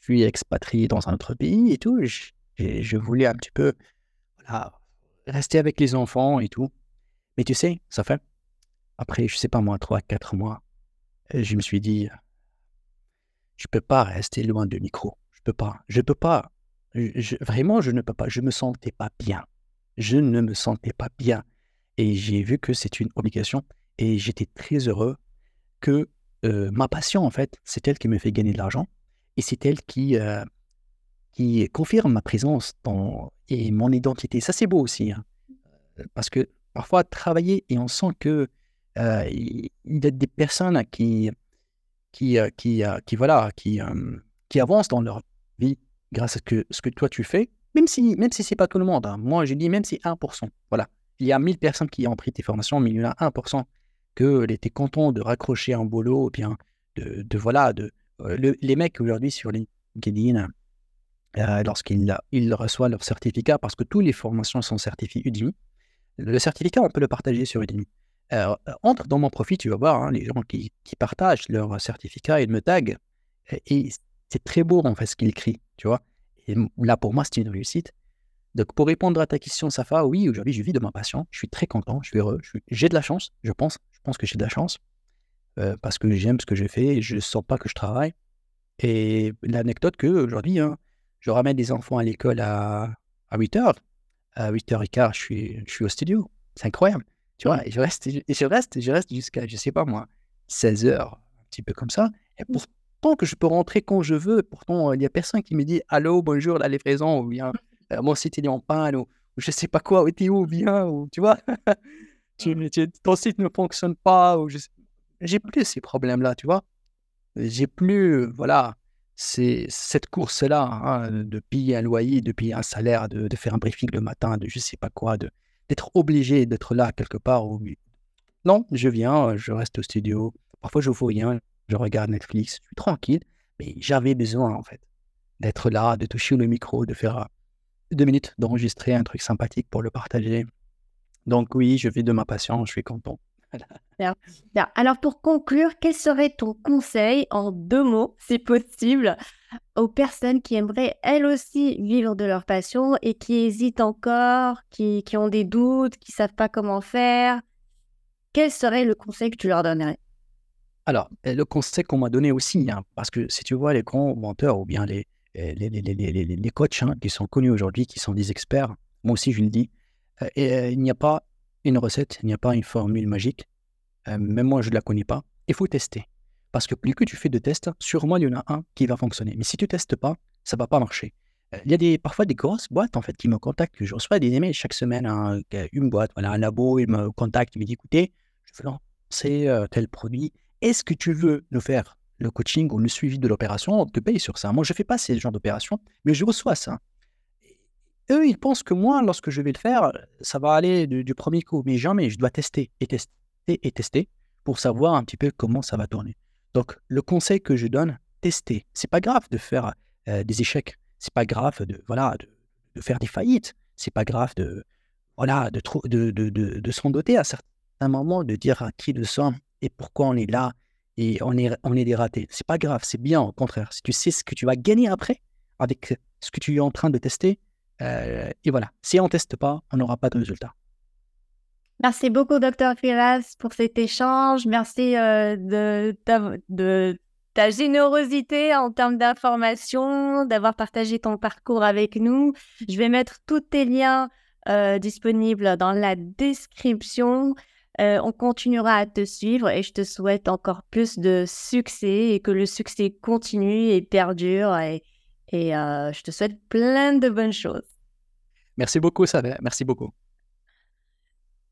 Je suis expatrié dans un autre pays et tout. Je, voulais un petit peu rester avec les enfants et tout. Mais tu sais, ça fait, après, je sais pas moi, 3, 4 mois, je me suis dit, je peux pas rester loin du micro. Je peux pas. Je peux pas. vraiment, je ne peux pas. Je me sentais pas bien. Je ne me sentais pas bien. Et j'ai vu que c'est une obligation. Et j'étais très heureux que euh, ma passion, en fait, c'est elle qui me fait gagner de l'argent. Et c'est elle qui, euh, qui confirme ma présence dans, et mon identité. Ça, c'est beau aussi. Hein. Parce que parfois, travailler et on sent que euh, y a des personnes qui, qui, qui, voilà, qui, qui avancent dans leur vie grâce à que, ce que toi tu fais, même si, même si ce n'est pas tout le monde. Hein. Moi, je dis même si 1%. Voilà. Il y a 1000 personnes qui ont pris tes formations, mais il y en a 1% que était content de raccrocher un boulot, ou bien de, voilà, de, les mecs aujourd'hui sur LinkedIn, euh, lorsqu'ils ils reçoivent leur certificat, parce que toutes les formations sont certifiées Udemy, le certificat, on peut le partager sur Udemy. Euh, entre dans mon profil, tu vas voir hein, les gens qui, partagent leur certificat, ils me taguent. Et, c'est très beau, en fait, ce qu'ils écrivent, tu vois. Et là, pour moi, c'est une réussite. Donc, pour répondre à ta question, Safa, oui, aujourd'hui, je vis de ma passion. Je suis très content, je suis heureux. J'ai de la chance, je pense. Je pense que j'ai de la chance. Euh, parce que j'aime ce que je fais je ne sens pas que je travaille. Et l'anecdote que aujourd'hui, hein, je ramène des enfants à l'école à, à 8h. À 8h15, je suis, je suis au studio. C'est incroyable. Tu vois, et je reste, et je reste, je reste jusqu'à, je sais pas moi, 16h, un petit peu comme ça. Et pourtant que je peux rentrer quand je veux, pourtant, il n'y a personne qui me dit Allô, bonjour, la livraison, ou bien mon site est en panne, ou, je sais pas quoi, ou t'es où, bien, ou tu vois, <laughs> tu, ton site ne fonctionne pas, ou J'ai plus ces problèmes-là, tu vois? J'ai plus, voilà, c'est cette course-là hein, de payer un loyer, de payer un salaire, de, de, faire un briefing le matin, de je sais pas quoi, de d'être obligé d'être là quelque part. Où... Non, je viens, je reste au studio. Parfois, je ne fais rien, je regarde Netflix, je suis tranquille. Mais j'avais besoin, en fait, d'être là, de toucher le micro, de faire deux minutes, d'enregistrer un truc sympathique pour le partager. Donc oui, je vis de ma passion, je suis content. Alors pour conclure, quel serait ton conseil en deux mots, si possible, aux personnes qui aimeraient elles aussi vivre de leur passion et qui hésitent encore, qui, ont des doutes, qui ne savent pas comment faire? Quel serait le conseil que tu leur donnerais? Alors, le conseil qu'on m'a donné aussi, hein, parce que si tu vois les grands menteurs ou bien les, les, les, les, les coachs hein, qui sont connus aujourd'hui, qui sont des experts, moi aussi je le dis, euh, et, il n'y a pas une recette, il n'y a pas une formule magique. même moi, je ne la connais pas. Il faut tester. Parce que plus que tu fais de tests, sûrement il y en a un qui va fonctionner. Mais si tu testes pas, ça va pas marcher. Euh, il y a des, parfois des grosses boîtes en fait qui me contactent. Je reçois des emails chaque semaine. Hein, une boîte, voilà, un labo, il me contacte, il me dit écoutez, je veux lancer euh, tel produit. Est-ce que tu veux nous faire? Le coaching ou le suivi de l'opération On te paye sur ça. Moi, je ne fais pas ces genres d'opérations, mais je reçois ça. Eux, ils pensent que moi, lorsque je vais le faire, ça va aller du, du premier coup. Mais jamais, je dois tester et tester et tester pour savoir un petit peu comment ça va tourner. Donc, le conseil que je donne, tester. C'est pas grave de faire euh, des échecs. C'est pas grave de, voilà, de, faire des faillites. C'est pas grave de, voilà, de, de, de, de, s'en doter à certains moments, de dire à qui nous sommes et pourquoi on est là et on est, des ratés. C'est pas grave, c'est bien au contraire. Si tu sais ce que tu vas gagner après avec ce que tu es en train de tester, euh, et voilà. Si on ne teste pas, on n'aura pas de résultat. Merci beaucoup, docteur Firas, pour cet échange. Merci euh, de, ta, générosité en termes d'information, d'avoir partagé ton parcours avec nous. Je vais mettre tous tes liens euh, disponibles dans la description. Euh, on continuera à te suivre et je te souhaite encore plus de succès et que le succès continue et perdure. Et, et je te souhaite plein de bonnes choses. Merci beaucoup, Savère. Merci beaucoup.